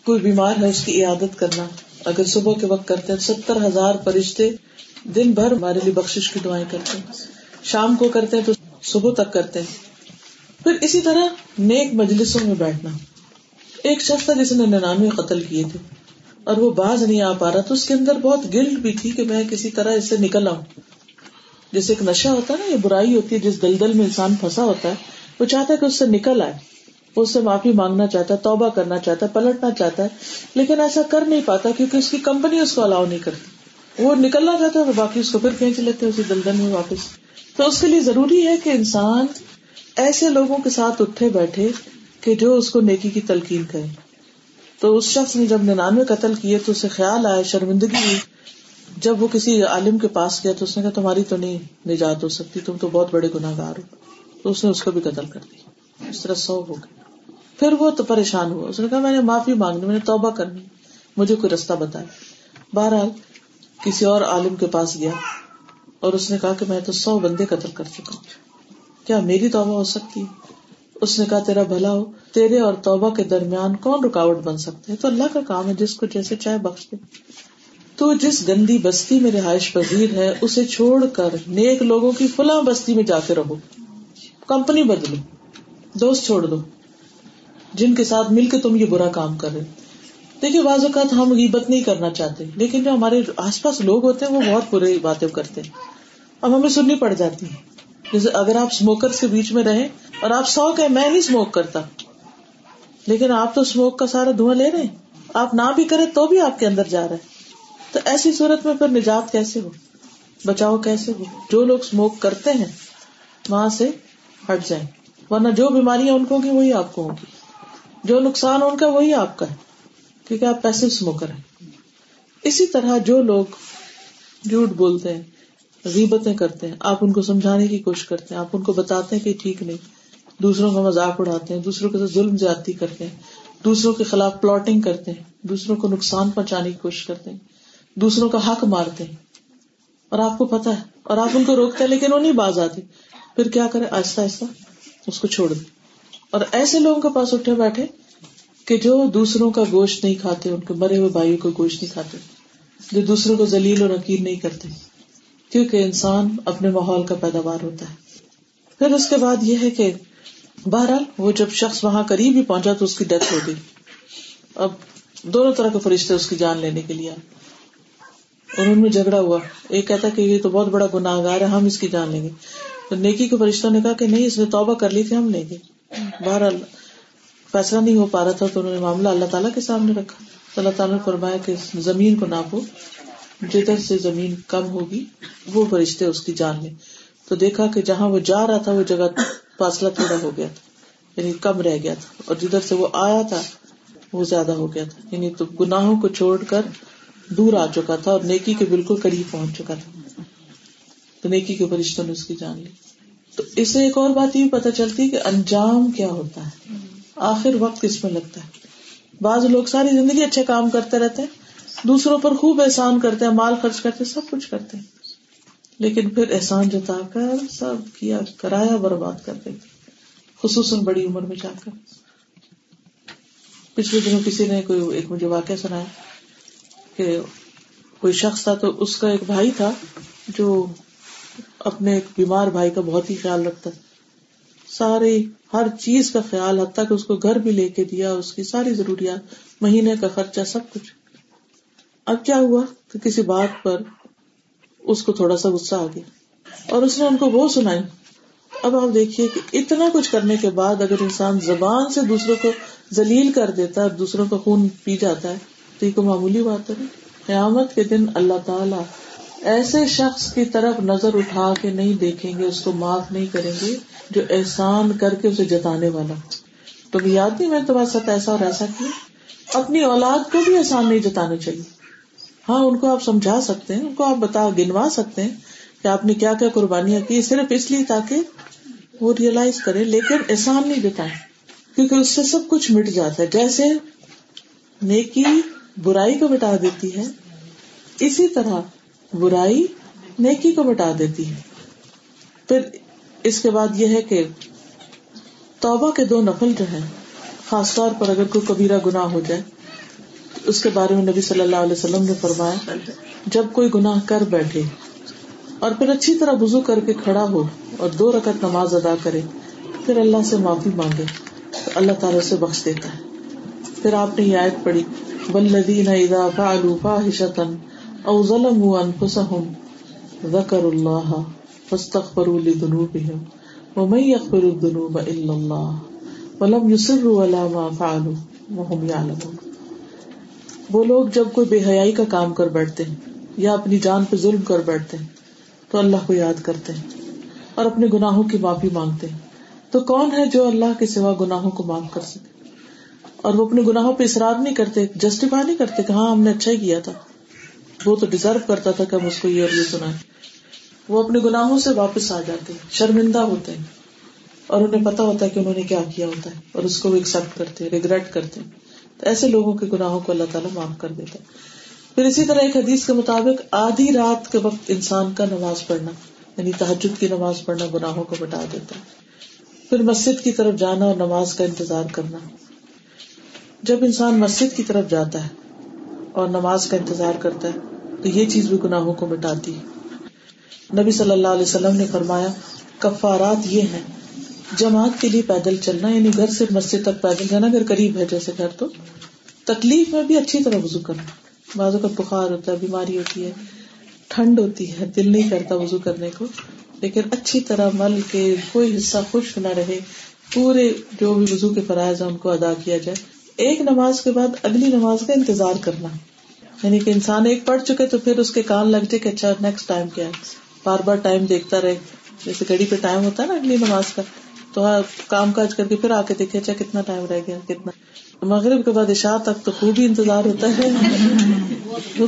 Speaker 1: کوئی بیمار ہے، اس کی عیادت کرنا۔ اگر صبح کے وقت کرتے ہیں، ستر ہزار فرشتے دن بھر ہمارے لیے بخش کی دعائیں کرتے ہیں۔ شام کو کرتے ہیں تو صبح تک کرتے ہیں۔ پھر اسی طرح نیک مجلسوں میں بیٹھنا۔ ایک شخص تھا جس نے ننانوے قتل کیے تھے۔ اور وہ باز نہیں آ پا رہا تو اس کے اندر بہت گلٹ بھی تھی کہ میں کسی طرح اس سے نکل آؤں۔ جیسے ایک نشہ ہوتا ہے نا، یہ برائی ہوتی ہے، جس دلدل میں انسان پھنسا ہوتا ہے، وہ چاہتا ہے کہ اس سے نکل آئے۔ وہ اس سے معافی مانگنا چاہتا ہے، توبہ کرنا چاہتا ہے، پلٹنا چاہتا ہے، لیکن ایسا کر نہیں پاتا کیونکہ اس کی کمپنی اس کو الاؤ نہیں کرتی۔ وہ نکلنا چاہتا ہے باقی اس کو پھر کھینچ لیتے اسی دلدل میں واپس۔ تو اس کے لیے ضروری ہے کہ انسان ایسے لوگوں کے ساتھ اٹھے بیٹھے کہ جو اس کو نیکی کی تلقین کرے۔ تو اس شخص نے جب ننانوے قتل کیے تو اسے خیال آیا، شرمندگی ہوئی۔ جب وہ کسی عالم کے پاس گیا تو اس نے کہا، تمہاری تو نہیں نجات ہو سکتی، تم تو بہت بڑے گناہ گار ہو۔ تو اس نے اس کو بھی قتل کر دیا۔ اس طرح سو ہو گیا پھر وہ تو پریشان ہوا۔ اس نے کہا، میں نے معافی مانگنی، میں نے توبہ کرنی، مجھے کوئی رستہ بتایا بہرحال کسی اور عالم کے پاس گیا اور اس نے کہا کہ میں تو سو بندے قتل کر چکا ہوں۔ کیا میری توبہ ہو سکتی؟ ہے اس نے کہا، تیرا بھلا ہو، تیرے اور توبہ کے درمیان کون رکاوٹ بن سکتے ہے؟ تو اللہ کا کام ہے جس کو جیسے چاہے بخش دے۔ تو جس گندی بستی میں رہائش پذیر ہے، اسے چھوڑ کر نیک لوگوں کی فلاں بستی میں جا کے رہو۔ کمپنی بدلو، دوست چھوڑ دو۔ جن کے ساتھ مل کے تم یہ برا کام کر رہے دیکھیے، بعض اوقات ہم غیبت نہیں کرنا چاہتے، لیکن جو ہمارے آس پاس لوگ ہوتے ہیں، وہ بہت برے باتیں کرتے ہیں۔ اب ہمیں سننی پڑ جاتی ہے جیسے اگر آپ اسموکر کے بیچ میں رہے اور آپ سو کہ میں نہیں اسموک کرتا، لیکن آپ تو اسموک کا سارا دھواں لے رہے آپ نہ بھی کرے تو بھی آپ کے اندر جا رہا ہے۔ تو ایسی صورت میں پھر نجات کیسے ہو؟ بچاؤ کیسے ہو؟ جو لوگ اسموک کرتے ہیں، وہاں سے ہٹ جائیں۔ ورنہ جو بیماریاں ان کو ہوگی وہی آپ کو ہوگی جو نقصان ان کا، وہی آپ کا ہے۔ کیونکہ آپ پیسے اسموکر ہیں۔ اسی طرح جو لوگ جھوٹ بولتے ہیں، غیبتیں کرتے ہیں، آپ ان کو سمجھانے کی کوشش کرتے ہیں، آپ ان کو بتاتے ہیں کہ ٹھیک نہیں۔ دوسروں کا مذاق اڑاتے ہیں، دوسروں کے ساتھ ظلم زیادتی کرتے ہیں، دوسروں کے خلاف پلاٹنگ کرتے ہیں، دوسروں کو نقصان پہنچانے کی کوشش کرتے ہیں، دوسروں کا حق مارتے ہیں۔ اور آپ کو پتا ہے، اور آپ ان کو روکتے ہیں، لیکن وہ نہیں باز آتے پھر کیا کرے آہستہ آہستہ اس کو چھوڑ دیں۔ اور ایسے لوگوں کے پاس اٹھے بیٹھے کہ جو دوسروں کا گوشت نہیں کھاتے، ان کے مرے ہوئے بھائیوں کا گوشت نہیں کھاتے، جو دوسروں کو ذلیل اور نکیر نہیں کرتے، کیونکہ انسان اپنے ماحول کا پیداوار ہوتا ہے۔ پھر اس کے بعد یہ ہے کہ بہرحال وہ جب شخص وہاں قریب ہی پہنچا تو اس کی ڈیتھ ہو گئی۔ اب دونوں طرح کے فرشتے اس کی جان لینے کے لیے اور ان میں جھگڑا ہوا۔ ایک کہتا کہ یہ تو بہت بڑا گناہ گار ہے، ہم اس کی جان لیں گے۔ تو نیکی کے فرشتوں نے کہا کہ نہیں، اس نے توبہ کر لی تھی ہم لیں گے بہرحال فیصلہ نہیں ہو پا رہا تھا تو انہوں نے معاملہ اللہ تعالیٰ کے سامنے رکھا۔ تو اللہ تعالیٰ نے فرمایا کہ زمین کو ناپو، جدھر سے زمین کم ہوگی، وہ فرشتے اس کی جان لیں۔ تو دیکھا کہ جہاں وہ جا رہا تھا، وہ جگہ فاصلہ تھوڑا ہو گیا تھا یعنی کم رہ گیا تھا۔ اور جدھر سے وہ آیا تھا، وہ زیادہ ہو گیا تھا۔ یعنی تو گناہوں کو چھوڑ کر دور آ چکا تھا اور نیکی کے بالکل قریب پہنچ چکا تھا۔ تو نیکی کے فرشتوں نے اس کی جان لی۔ تو اس سے ایک اور بات یہ پتا چلتی کہ انجام کیا ہوتا ہے۔ آخر وقت کس میں لگتا ہے؟ بعض لوگ ساری زندگی اچھے کام کرتے رہتے ہیں، دوسروں پر خوب احسان کرتے ہیں، مال خرچ کرتے سب کچھ کرتے ہیں۔ لیکن پھر احسان جتا کر سب کیا کرایا، برباد کر دیتے خصوصاً بڑی عمر میں جا کر۔ پچھلے دنوں کسی نے کوئی ایک مجھے واقعہ سنایا کہ کوئی شخص تھا تو اس کا ایک بھائی تھا جو اپنے ایک بیمار بھائی کا بہت ہی خیال رکھتا تھا۔ ساری ہر چیز کا خیال، حتیٰ کہ اس کو گھر بھی لے کے دیا، اس کی ساری ضروریات، مہینے کا خرچہ، سب کچھ۔ اب کیا ہوا کہ کسی بات پر اس کو تھوڑا سا غصہ آ گیا اور اس نے ان کو وہ سنائی۔ اب آپ دیکھیے کہ اتنا کچھ کرنے کے بعد اگر انسان زبان سے دوسروں کو ذلیل کر دیتا ہے دوسروں کا خون پی جاتا ہے، تو یہ کوئی معمولی بات ہے۔ قیامت کے دن اللہ تعالی ایسے شخص کی طرف نظر اٹھا کے نہیں دیکھیں گے، اس کو معاف نہیں کریں گے جو احسان کر کے اسے جتانے والا۔ تو یاد نہیں میں تمہارے ساتھ ایسا اور ایسا کیا اپنی اولاد کو بھی احسان نہیں جتانے چاہیے۔ ہاں ان کو آپ سمجھا سکتے ہیں، ان کو آپ بتا، گنوا سکتے ہیں کہ آپ نے کیا کیا قربانیاں کی، صرف اس لیے تاکہ وہ ریئلائز کرے لیکن احسان نہیں جتائے کیونکہ اس سے سب کچھ مٹ جاتا ہے۔ جیسے نیکی برائی کو مٹا دیتی ہے، اسی طرح برائی نیکی کو مٹا دیتی ہے۔ پھر اس کے بعد یہ ہے کہ توبہ کے دو نفل جو ہیں، خاص طور پر اگر کوئی کبیرہ گناہ ہو جائے، اس کے بارے میں نبی صلی اللہ علیہ وسلم نے فرمایا، جب کوئی گناہ کر بیٹھے اور پھر اچھی طرح وضو کر کے کھڑا ہو اور دو رکعت نماز ادا کرے، پھر اللہ سے معافی مانگے، تو اللہ تعالیٰ سے بخش دیتا ہے۔ پھر آپ نے یہ آیت پڑھی بلدین اذا فعلوا فاحشة او ظلموا انفسهم ذکر اللہ فاستغفروا لذنوبهم، ومن يغفر الذنوب الا اللہ ولم يصروا على ما فعلوا، وهم يعلمون۔ وہ لوگ جب کوئی بے حیائی کا کام کر بیٹھتے ہیں، یا اپنی جان پہ ظلم کر بیٹھتے ہیں، تو اللہ کو یاد کرتے ہیں اور اپنے گناہوں کی معافی مانگتے ہیں۔ تو کون ہے جو اللہ کے سوا گناہوں کو معاف کر سکے؟ اور وہ اپنے گناہوں پہ اصرار نہیں کرتے جسٹیفائی نہیں کرتے کہ ہاں ہم نے اچھا ہی کیا تھا۔ وہ تو ڈیزرو کرتا تھا کہ ہم اس کو یہ اور یہ سنا وہ اپنے گناہوں سے واپس آ جاتے ہیں، شرمندہ ہوتے ہیں۔ اور انہیں پتا ہوتا ہے کہ انہوں نے کیا کیا ہوتا ہے اور اس کو وہ ایکسپٹ کرتے ریگریٹ کرتے ہیں۔ تو ایسے لوگوں کے گناہوں کو اللہ تعالیٰ معاف کر دیتا ہے۔ پھر اسی طرح ایک حدیث کے مطابق آدھی رات کے وقت انسان کا نماز پڑھنا یعنی تحجد کی نماز پڑھنا گناہوں کو بٹا دیتا ہے۔ پھر مسجد کی طرف جانا اور نماز کا انتظار کرنا۔ جب انسان مسجد کی طرف جاتا ہے اور نماز کا انتظار کرتا ہے تو یہ چیز بھی گناہوں کو مٹاتی ہے۔ نبی صلی اللہ علیہ وسلم نے فرمایا، کفارات یہ ہیں، جماعت کے لیے پیدل چلنا یعنی گھر سے مسجد تک پیدل جانا، اگر قریب ہے جیسے گھر تو۔ تکلیف میں بھی اچھی طرح وضو کرنا۔ بازو کا بخار ہوتا ہے، بیماری ہوتی ہے، ٹھنڈ ہوتی ہے، دل نہیں کرتا وضو کرنے کو۔ لیکن اچھی طرح مل کے کوئی حصہ خشک نہ رہے، پورے جو بھی وضو کے فرائض ہیں، ان کو ادا کیا جائے۔ ایک نماز کے بعد اگلی نماز کا انتظار کرنا۔ یعنی کہ انسان ایک پڑھ چکے تو پھر اس کے کان لگ جائے کہ اچھا نیکسٹ ٹائم کیا ہے؟ بار بار ٹائم دیکھتا رہے۔ جیسے گھڑی پہ ٹائم ہوتا ہے نا اگلی نماز کا، تو ہاں، کام کاج کر کے پھر آ کے دیکھے اچھا کتنا ٹائم رہ گیا، کتنا۔ مغرب کے بعد عشاء تک تو خوب ہی انتظار ہوتا ہے۔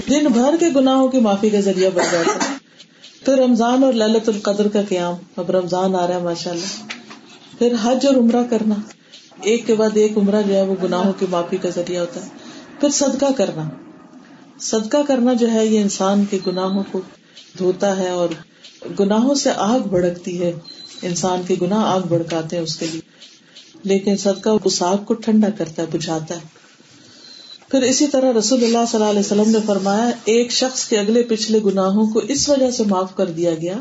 Speaker 1: دن بھر کے گناہوں کی معافی کا ذریعہ بن جاتا ہے۔ پھر رمضان اور للت القدر کا قیام۔ اب رمضان آ رہا ہے ماشاء اللہ پھر حج اور عمرہ کرنا۔ ایک کے بعد ایک عمرہ جو ہے، وہ گناہوں کی معافی کا ذریعہ ہوتا ہے۔ پھر صدقہ کرنا۔ صدقہ کرنا جو ہے یہ انسان کے گناہوں کو دھوتا ہے اور گناہوں سے آگ بھڑکتی ہے۔ انسان کے گناہ آگ بڑکاتے ہیں اس کے لیے۔ لیکن صدقہ اس آگ کو ٹھنڈا کرتا ہے، بجھاتا ہے۔ پھر اسی طرح رسول اللہ صلی اللہ علیہ وسلم نے فرمایا، ایک شخص کے اگلے پچھلے گناہوں کو اس وجہ سے معاف کر دیا گیا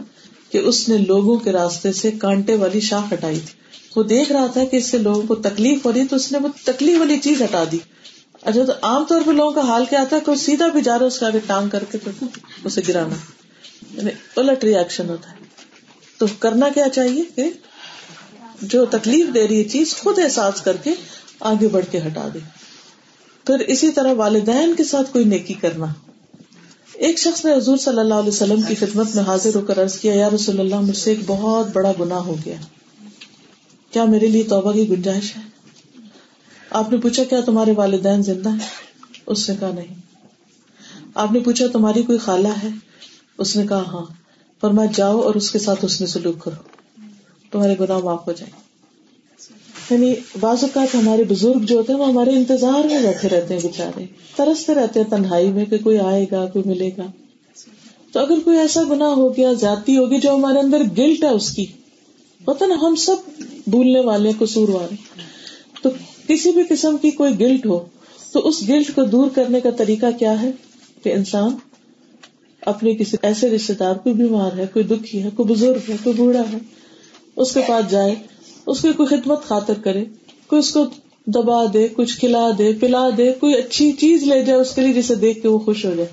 Speaker 1: کہ اس نے لوگوں کے راستے سے کانٹے والی شاخ ہٹائی تھی۔ وہ دیکھ رہا تھا کہ اس سے لوگوں کو تکلیف ہو رہی تو اس نے وہ تکلیف والی چیز ہٹا دی۔ اچھا تو عام طور پہ لوگوں کا حال کیا آتا ہے کہ سیدھا بھی جا رہا ہے اس کے آگے ٹانگ کر کے اسے گرانا۔ یعنی الٹ ریئیکشن ہوتا ہے۔ تو کرنا کیا چاہیے کہ جو تکلیف دے رہی ہے چیز خود احساس کر کے آگے بڑھ کے ہٹا دے۔ پھر اسی طرح والدین کے ساتھ کوئی نیکی کرنا۔ ایک شخص نے حضور صلی اللہ علیہ وسلم کی خدمت میں حاضر ہو کر عرض کیا، یا رسول اللہ، مجھ سے ایک بہت بڑا گنا ہو گیا۔ کیا میرے لیے توبہ کی گنجائش ہے؟ آپ نے پوچھا کیا تمہارے والدین زندہ ہیں؟ اس نے کہا نہیں۔ آپ نے پوچھا تمہاری کوئی خالہ ہے؟ اس نے کہا ہاں۔ فرمایا جاؤ اور اس کے ساتھ اس نے سلوک کرو۔ تمہارے گناہ معاف ہو جائیں۔ یعنی بعض اوقات ہمارے بزرگ جو ہوتے ہیں وہ ہمارے انتظار میں بیٹھے رہتے ہیں بےچارے ترستے رہتے ہیں تنہائی میں کہ کوئی آئے گا، کوئی ملے گا۔ تو اگر کوئی ایسا گنا ہو گیا جاتی ہوگی جو ہمارے اندر گلٹ ہے اس کی پتا نا، ہم سب بھولنے والے قصور والے تو کسی بھی قسم کی کوئی گلٹ ہو، تو اس گلٹ کو دور کرنے کا طریقہ کیا ہے؟ کہ انسان اپنے کسی ایسے رشتے دار، کوئی بیمار ہے، کوئی دکھی ہے، کوئی بزرگ ہے، کوئی بوڑھا ہے، اس کے پاس جائے، اس کی کوئی خدمت خاطر کرے، کوئی اس کو دبا دے، کچھ کھلا دے، پلا دے، کوئی اچھی چیز لے جائے، اس کے لیے جسے دیکھ کے وہ خوش ہو جائے۔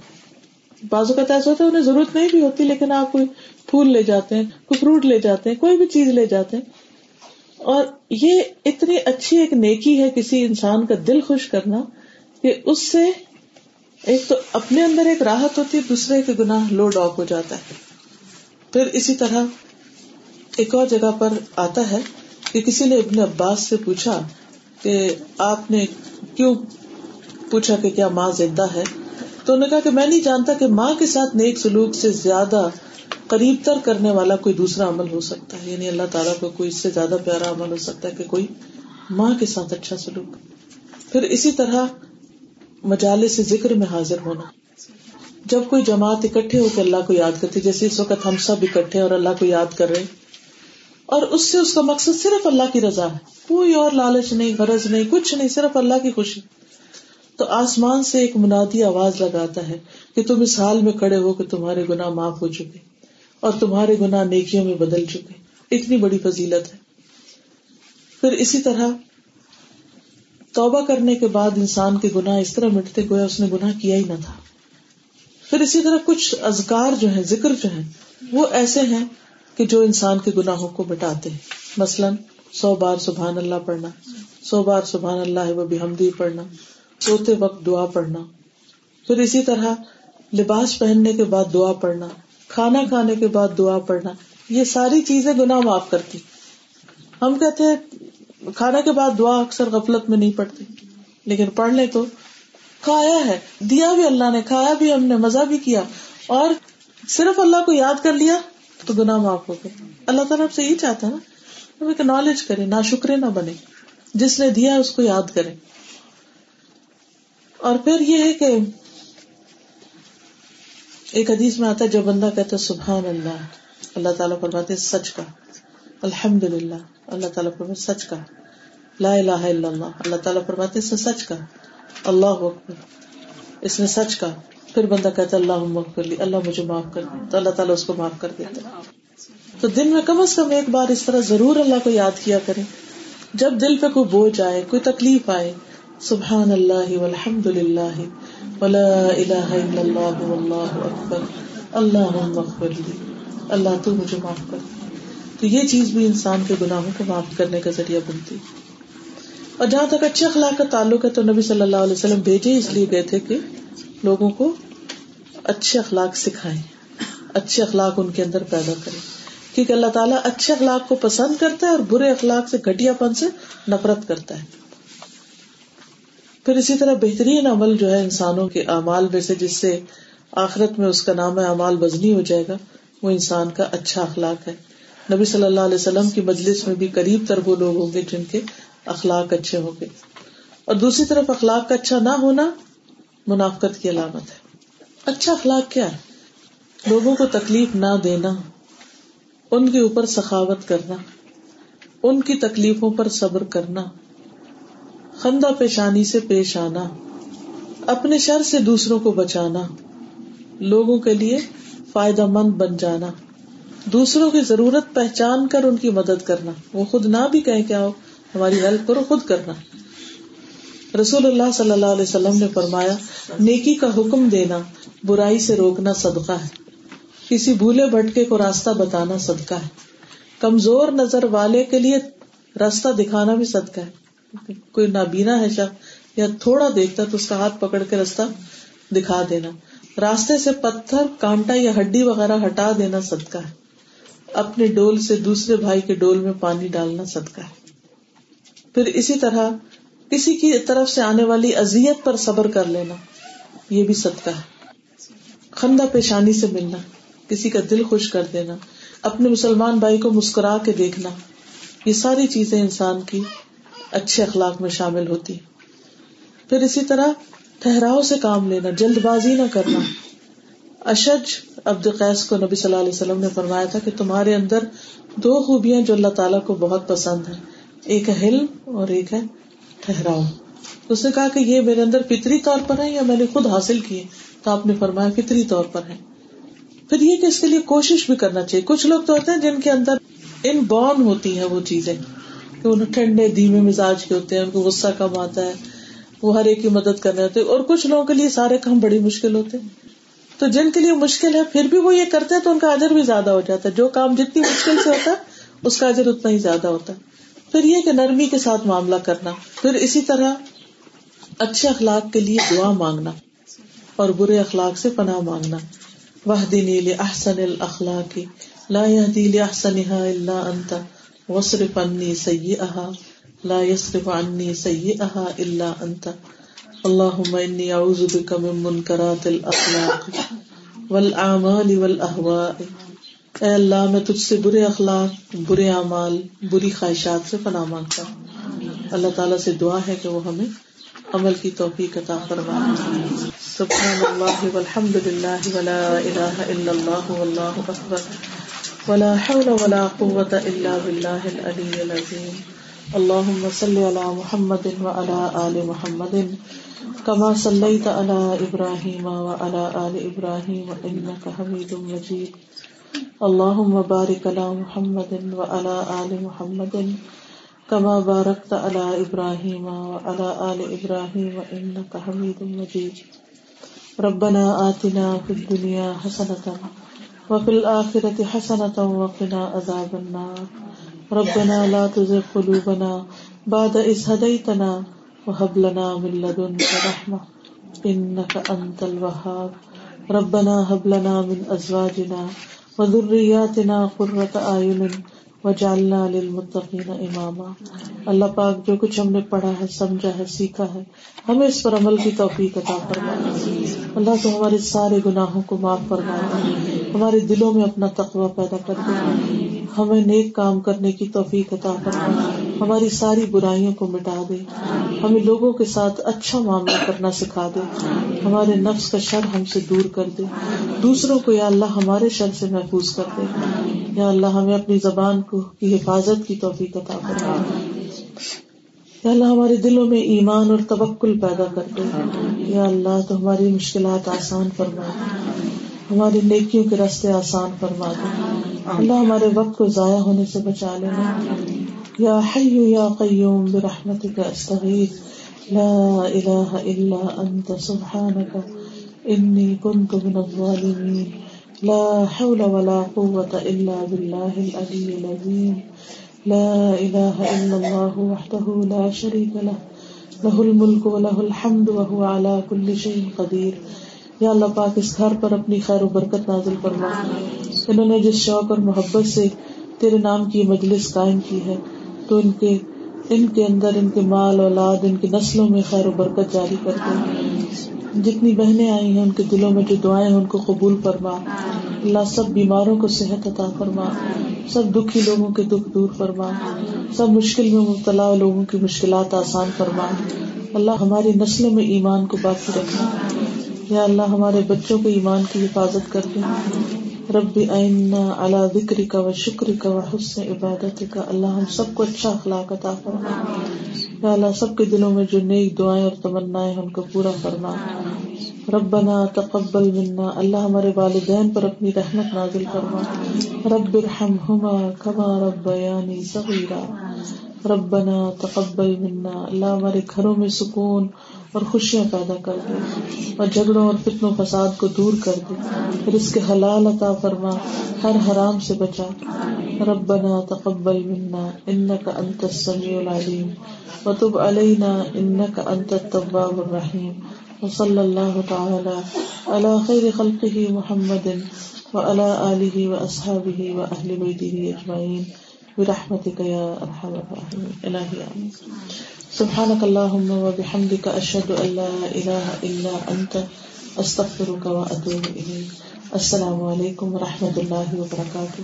Speaker 1: بازو کا ایسا ہوتا ہے، انہیں ضرورت نہیں بھی ہوتی، لیکن آپ کوئی پھول لے جاتے ہیں، کوئی فروٹ لے جاتے ہیں، کوئی بھی چیز لے جاتے ہیں اور یہ اتنی اچھی ایک نیکی ہے کسی انسان کا دل خوش کرنا کہ اس سے ایک تو اپنے اندر ایک راحت ہوتی ہے، دوسرے کے گناہ لو ڈاک ہو جاتا ہے۔ پھر اسی طرح ایک اور جگہ پر آتا ہے کہ کسی نے ابن عباس سے پوچھا کہ آپ نے کیوں پوچھا کہ کیا ماں زندہ ہے؟ تو انہوں نے کہا کہ میں نہیں جانتا کہ ماں کے ساتھ نیک سلوک سے زیادہ قریب تر کرنے والا کوئی دوسرا عمل ہو سکتا ہے یعنی اللہ تعالیٰ کو کوئی اس سے زیادہ پیارا عمل ہو سکتا ہے کہ کوئی ماں کے ساتھ اچھا سلوک۔ پھر اسی طرح مجالے سے ذکر میں حاضر ہونا۔ جب کوئی جماعت اکٹھے ہو کے اللہ کو یاد کرتی، جیسے اس وقت ہم سب اکٹھے اور اللہ کو یاد کر رہے، اور اس سے اس کا مقصد صرف اللہ کی رضا ہے۔ کوئی اور لالچ نہیں، غرض نہیں، کچھ نہیں، صرف اللہ کی خوشی۔ تو آسمان سے ایک منادی آواز لگاتا ہے کہ تم اس حال میں کھڑے ہو کہ تمہارے گنا معاف ہو چکے۔ اور تمہارے گنا نیکیوں میں بدل چکے۔ اتنی بڑی فضیلت ہے۔ پھر اسی طرح توبہ کرنے کے بعد انسان کے گناہ اس طرح مٹتے گویا اس نے گناہ کیا ہی نہ تھا۔ پھر اسی طرح کچھ ازگار جو ہے ذکر جو ہے وہ ایسے ہیں کہ جو انسان کے گناہوں کو مٹاتے ہیں۔ مثلاً سو بار سبحان اللہ پڑھنا، سو بار سبحان اللہ و بحمدی پڑھنا، سوتے وقت دعا پڑھنا۔ پھر اسی طرح لباس پہننے کے بعد دعا پڑھنا۔ کھانا کھانے کے بعد دعا پڑھنا، یہ ساری چیزیں گناہ معاف کرتی۔ ہم کہتے ہیں، کھانا کے بعد دعا اکثر غفلت میں نہیں پڑتی، لیکن پڑھ لے تو۔ کھایا ہے، دیا بھی اللہ نے، کھایا بھی ہم نے، مزہ بھی کیا۔ اور صرف اللہ کو یاد کر لیا تو گناہ معاف ہو گئے اللہ تعالیٰ سے یہی چاہتا ہے نا، ہم نالج کرے نہ شکرے نہ بنے۔ جس نے دیا اس کو یاد کرے اور پھر یہ ہے کہ ایک حدیث میں آتا ہے، جو بندہ کہتا ہے، سبحان اللہ اللہ تعالیٰ فرماتے سچ کا۔ الحمد للہ اللہ تعالیٰ فرماتے سچ کا۔ لا الہ الا اللہ اللہ تعالیٰ فرماتے سچ کا۔ اللہ اکبر، اس نے سچ کا۔ پھر بندہ کہتا اللہ مغفر لی، اللہ مجھے معاف کر دے۔ تو اللہ تعالیٰ اس کو معاف کر دیتا تو دن میں کم از کم ایک بار اس طرح ضرور اللہ کو یاد کیا کرے جب دل پہ کوئی بوجھ آئے، کوئی تکلیف آئے، سبحان اللہ والحمد للہ ولا الہ الا اللہ واللہ اکبر اللہ مغفر لی اللہ تو مجھے معاف کر. تو یہ چیز بھی انسان کے گناہوں کو معاف کرنے کا ذریعہ بنتی. اور جہاں تک اچھے اخلاق کا تعلق ہے تو نبی صلی اللہ علیہ وسلم بھیجے اس لیے گئے تھے کہ لوگوں کو اچھے اخلاق سکھائے اچھے اخلاق ان کے اندر پیدا کرے کیونکہ اللہ تعالیٰ اچھے اخلاق کو پسند کرتا ہے اور برے اخلاق سے گٹیا پن سے نفرت کرتا ہے. پھر اسی طرح بہترین عمل جو ہے انسانوں کے اعمال میں سے، جس سے آخرت میں اس کا نام ہے امال بزنی ہو جائے گا، وہ انسان کا اچھا اخلاق ہے۔ نبی صلی اللہ علیہ وسلم کی مجلس میں بھی قریب تر وہ لوگ ہوں گے جن کے اخلاق اچھے ہوں گے۔ اور دوسری طرف اخلاق کا اچھا نہ ہونا منافقت کی علامت ہے۔ اچھا اخلاق کیا ہے؟ لوگوں کو تکلیف نہ دینا، ان کے اوپر سخاوت کرنا، ان کی تکلیفوں پر صبر کرنا۔ خندہ پیشانی سے پیش آنا، اپنے شر سے دوسروں کو بچانا، لوگوں کے لیے فائدہ مند بن جانا، دوسروں کی ضرورت پہچان کر ان کی مدد کرنا۔ وہ خود نہ بھی کہیں کیا ہو ہماری ہیلپ کرو، خود کرنا۔ رسول اللہ صلی اللہ علیہ وسلم نے فرمایا، نیکی کا حکم دینا، برائی سے روکنا صدقہ ہے۔ کسی بھولے بھٹکے کو راستہ بتانا صدقہ ہے۔ کمزور نظر والے کے لیے راستہ دکھانا بھی صدقہ ہے۔ کوئی نابینا ہے شخص یا تھوڑا دیکھتا تو اس کا ہاتھ پکڑ کے راستہ دکھا دینا۔ راستے سے پتھر، کانٹا یا ہڈی وغیرہ ہٹا دینا صدقہ ہے۔ اپنے ڈول سے دوسرے بھائی کے ڈول میں پانی ڈالنا صدقہ ہے۔ پھر اسی طرح کسی کی طرف سے آنے والی ازیت پر صبر کر لینا، یہ بھی صدقہ ہے۔ خندہ پیشانی سے ملنا، کسی کا دل خوش کر دینا، اپنے مسلمان بھائی کو مسکرا کے دیکھنا، یہ ساری چیزیں انسان کی اچھے اخلاق میں شامل ہوتی۔ پھر اسی طرح ٹھہراؤ سے کام لینا، جلد بازی نہ کرنا۔ اشج عبد قیس کو نبی صلی اللہ علیہ وسلم نے فرمایا تھا کہ تمہارے اندر دو خوبیاں جو اللہ تعالیٰ کو بہت پسند ہے ایک ہے حلم اور ایک ہے ٹھہراؤ۔ اس نے کہا کہ یہ میرے اندر فطری طور پر ہے یا میں نے خود حاصل کیے؟ تو آپ نے فرمایا فطری طور پر ہے پھر یہ کہ اس کے لیے کوشش بھی کرنا چاہیے۔ کچھ لوگ تو ہوتے ہیں جن کے اندر ان بورن ہوتی ہیں وہ چیزیں۔ کہ انہیں ٹھنڈے دھیمے مزاج کے ہوتے ہیں، ان کو غصہ کم آتا ہے، وہ ہر ایک کی مدد کرنے ہوتے اور کچھ لوگوں کے لیے سارے کام بڑی مشکل ہوتے ہیں۔ تو جن کے لیے مشکل ہے، پھر بھی وہ یہ کرتے ہیں تو ان کا ادر بھی زیادہ ہو جاتا ہے۔ جو کام جتنی مشکل سے ہوتا ہے، اس کا ادر اتنا ہی زیادہ ہوتا ہے۔ پھر یہ کہ نرمی کے ساتھ معاملہ کرنا۔ پھر اسی طرح اچھے اخلاق کے لیے دعا مانگنا اور برے اخلاق سے پناہ مانگنا۔ واہ احسن الخلاق لا دل احسن انت۔ وصرف انی سی احا لا يصرف عني سيئها الا انت اللهم اني اعوذ بك من منكرات الاخلاق والاعمال والاهواء اے اللہ، میں تجھ سے برے اخلاق، برے اعمال، بری خواہشات سے پناہ مانگتا ہوں۔ اللہ تعالیٰ سے دعا ہے کہ وہ ہمیں عمل کی توفیق عطا فرمائے۔ سبحان اللہ والحمد للہ ولا الہ الا اللہ، واللہ اکبر۔ ولا حول ولا قوة إلا بالله العلي العظيم. اللهم صل على محمد وعلى آل محمد. كما صليت على إبراهيم وعلى آل إبراهيم إنك حميد مجيد. اللهم بارك على محمد وعلى آل محمد. كما باركت على إبراهيم وعلى آل إبراهيم إنك حميد مجيد. ربنا آتنا في الدنيا حسنة وفي الآخرة حسنة وقنا عذاب النار. ربنا لا تزغ قلوبنا بعد إذ هديتنا وهب لنا من لدنك رحمة إنك أنت الوهاب. ربنا هب لنا من أزواجنا وذرياتنا قرة أعين وجعلنا للمتقين اماما اللہ پاک جو کچھ ہم نے پڑھا ہے، سمجھا ہے، سیکھا ہے، ہمیں اس پر عمل کی توفیق عطا فرما اللہ تو ہمارے سارے گناہوں کو معاف فرما ہمارے دلوں میں اپنا تقوی پیدا کر دے۔ ہمیں نیک کام کرنے کی توفیق عطا فرما۔ ہماری ساری برائیوں کو مٹا دے۔ ہمیں لوگوں کے ساتھ اچھا معاملہ کرنا سکھا دے۔ ہمارے نفس کا شر ہم سے دور کر دے۔ دوسروں کو یا اللہ ہمارے شر سے محفوظ کر دے۔ یا اللہ ہمیں اپنی زبان کو کی حفاظت کی توفیق عطا فرما۔ یا اللہ ہمارے دلوں میں ایمان اور توکل پیدا کر دے۔ یا اللہ تو ہماری مشکلات آسان فرما۔ دے ہماری نیکیوں کے راستے آسان فرما دے۔ اللہ ہمارے وقت کو ضائع ہونے سے بچا لینا یا حی یا قیوم برحمتک استغیث۔ لا الہ الا انت سبحانک۔ انی کنت من الظالمین۔ لا حول ولا قوة الا باللہ العلی العظیم۔ لا الہ الا اللہ وحدہ لا شریک له له الملک وله الحمد وهو على كل شيء قدیر۔ یا اللہ پاک اس گھر پر اپنی خیر و برکت نازل فرما۔ انہوں نے جس شوق اور محبت سے تیرے نام کی مجلس قائم کی ہے تو ان کے ان کے اندر ان کے مال اولاد ان کی نسلوں میں خیر و برکت جاری کر دے۔ جتنی بہنیں آئی ہیں ان کے دلوں میں جو دعائیں ہیں ان کو قبول فرما۔ اللہ سب بیماروں کو صحت عطا فرما۔ سب دکھی لوگوں کے دکھ دور فرما۔ سب مشکل میں مبتلا لوگوں کی مشکلات آسان فرما۔ اللہ ہماری نسلوں میں ایمان کو باقی رکھنا یا اللہ ہمارے بچوں کو ایمان کی حفاظت کر دے۔ رب اللہ ذکر کا و شکر کا و حسن عبادت کا اللہ ہم سب کو اچھا اخلاق عطا فرما۔ یا اللہ سب کے دلوں میں جو نیک دعائیں اور تمنا ان کو پورا فرما۔ ربنا تقبل منا۔ اللہ ہمارے والدین پر اپنی رحمت نازل فرما۔ رب ارحمهما كما ربياني صغيرا ربنا تقبل منا۔ اللہ ہمارے گھروں میں سکون اور خوشیاں پیدا کر دے اور جھگڑوں اور فتنوں فساد کو دور کر دے پھر اس کے حلال عطا فرما، ہر حرام سے بچا۔ ربنا تقبل منا انك انت السميع العليم وتب علينا انك انت التواب الرحيم وصلى الله تعالى على خير خلقه محمد وعلى آله وأصحابه وأهل بيته أجمعين برحمتك يا أرحم الراحمين إلهي آمين سبحانك اللهم وبحمدك أشهد أن لا إله إلا أنت، أستغفرك وأتوب إليك. السلام علیکم و رحمۃ اللہ وبرکاتہ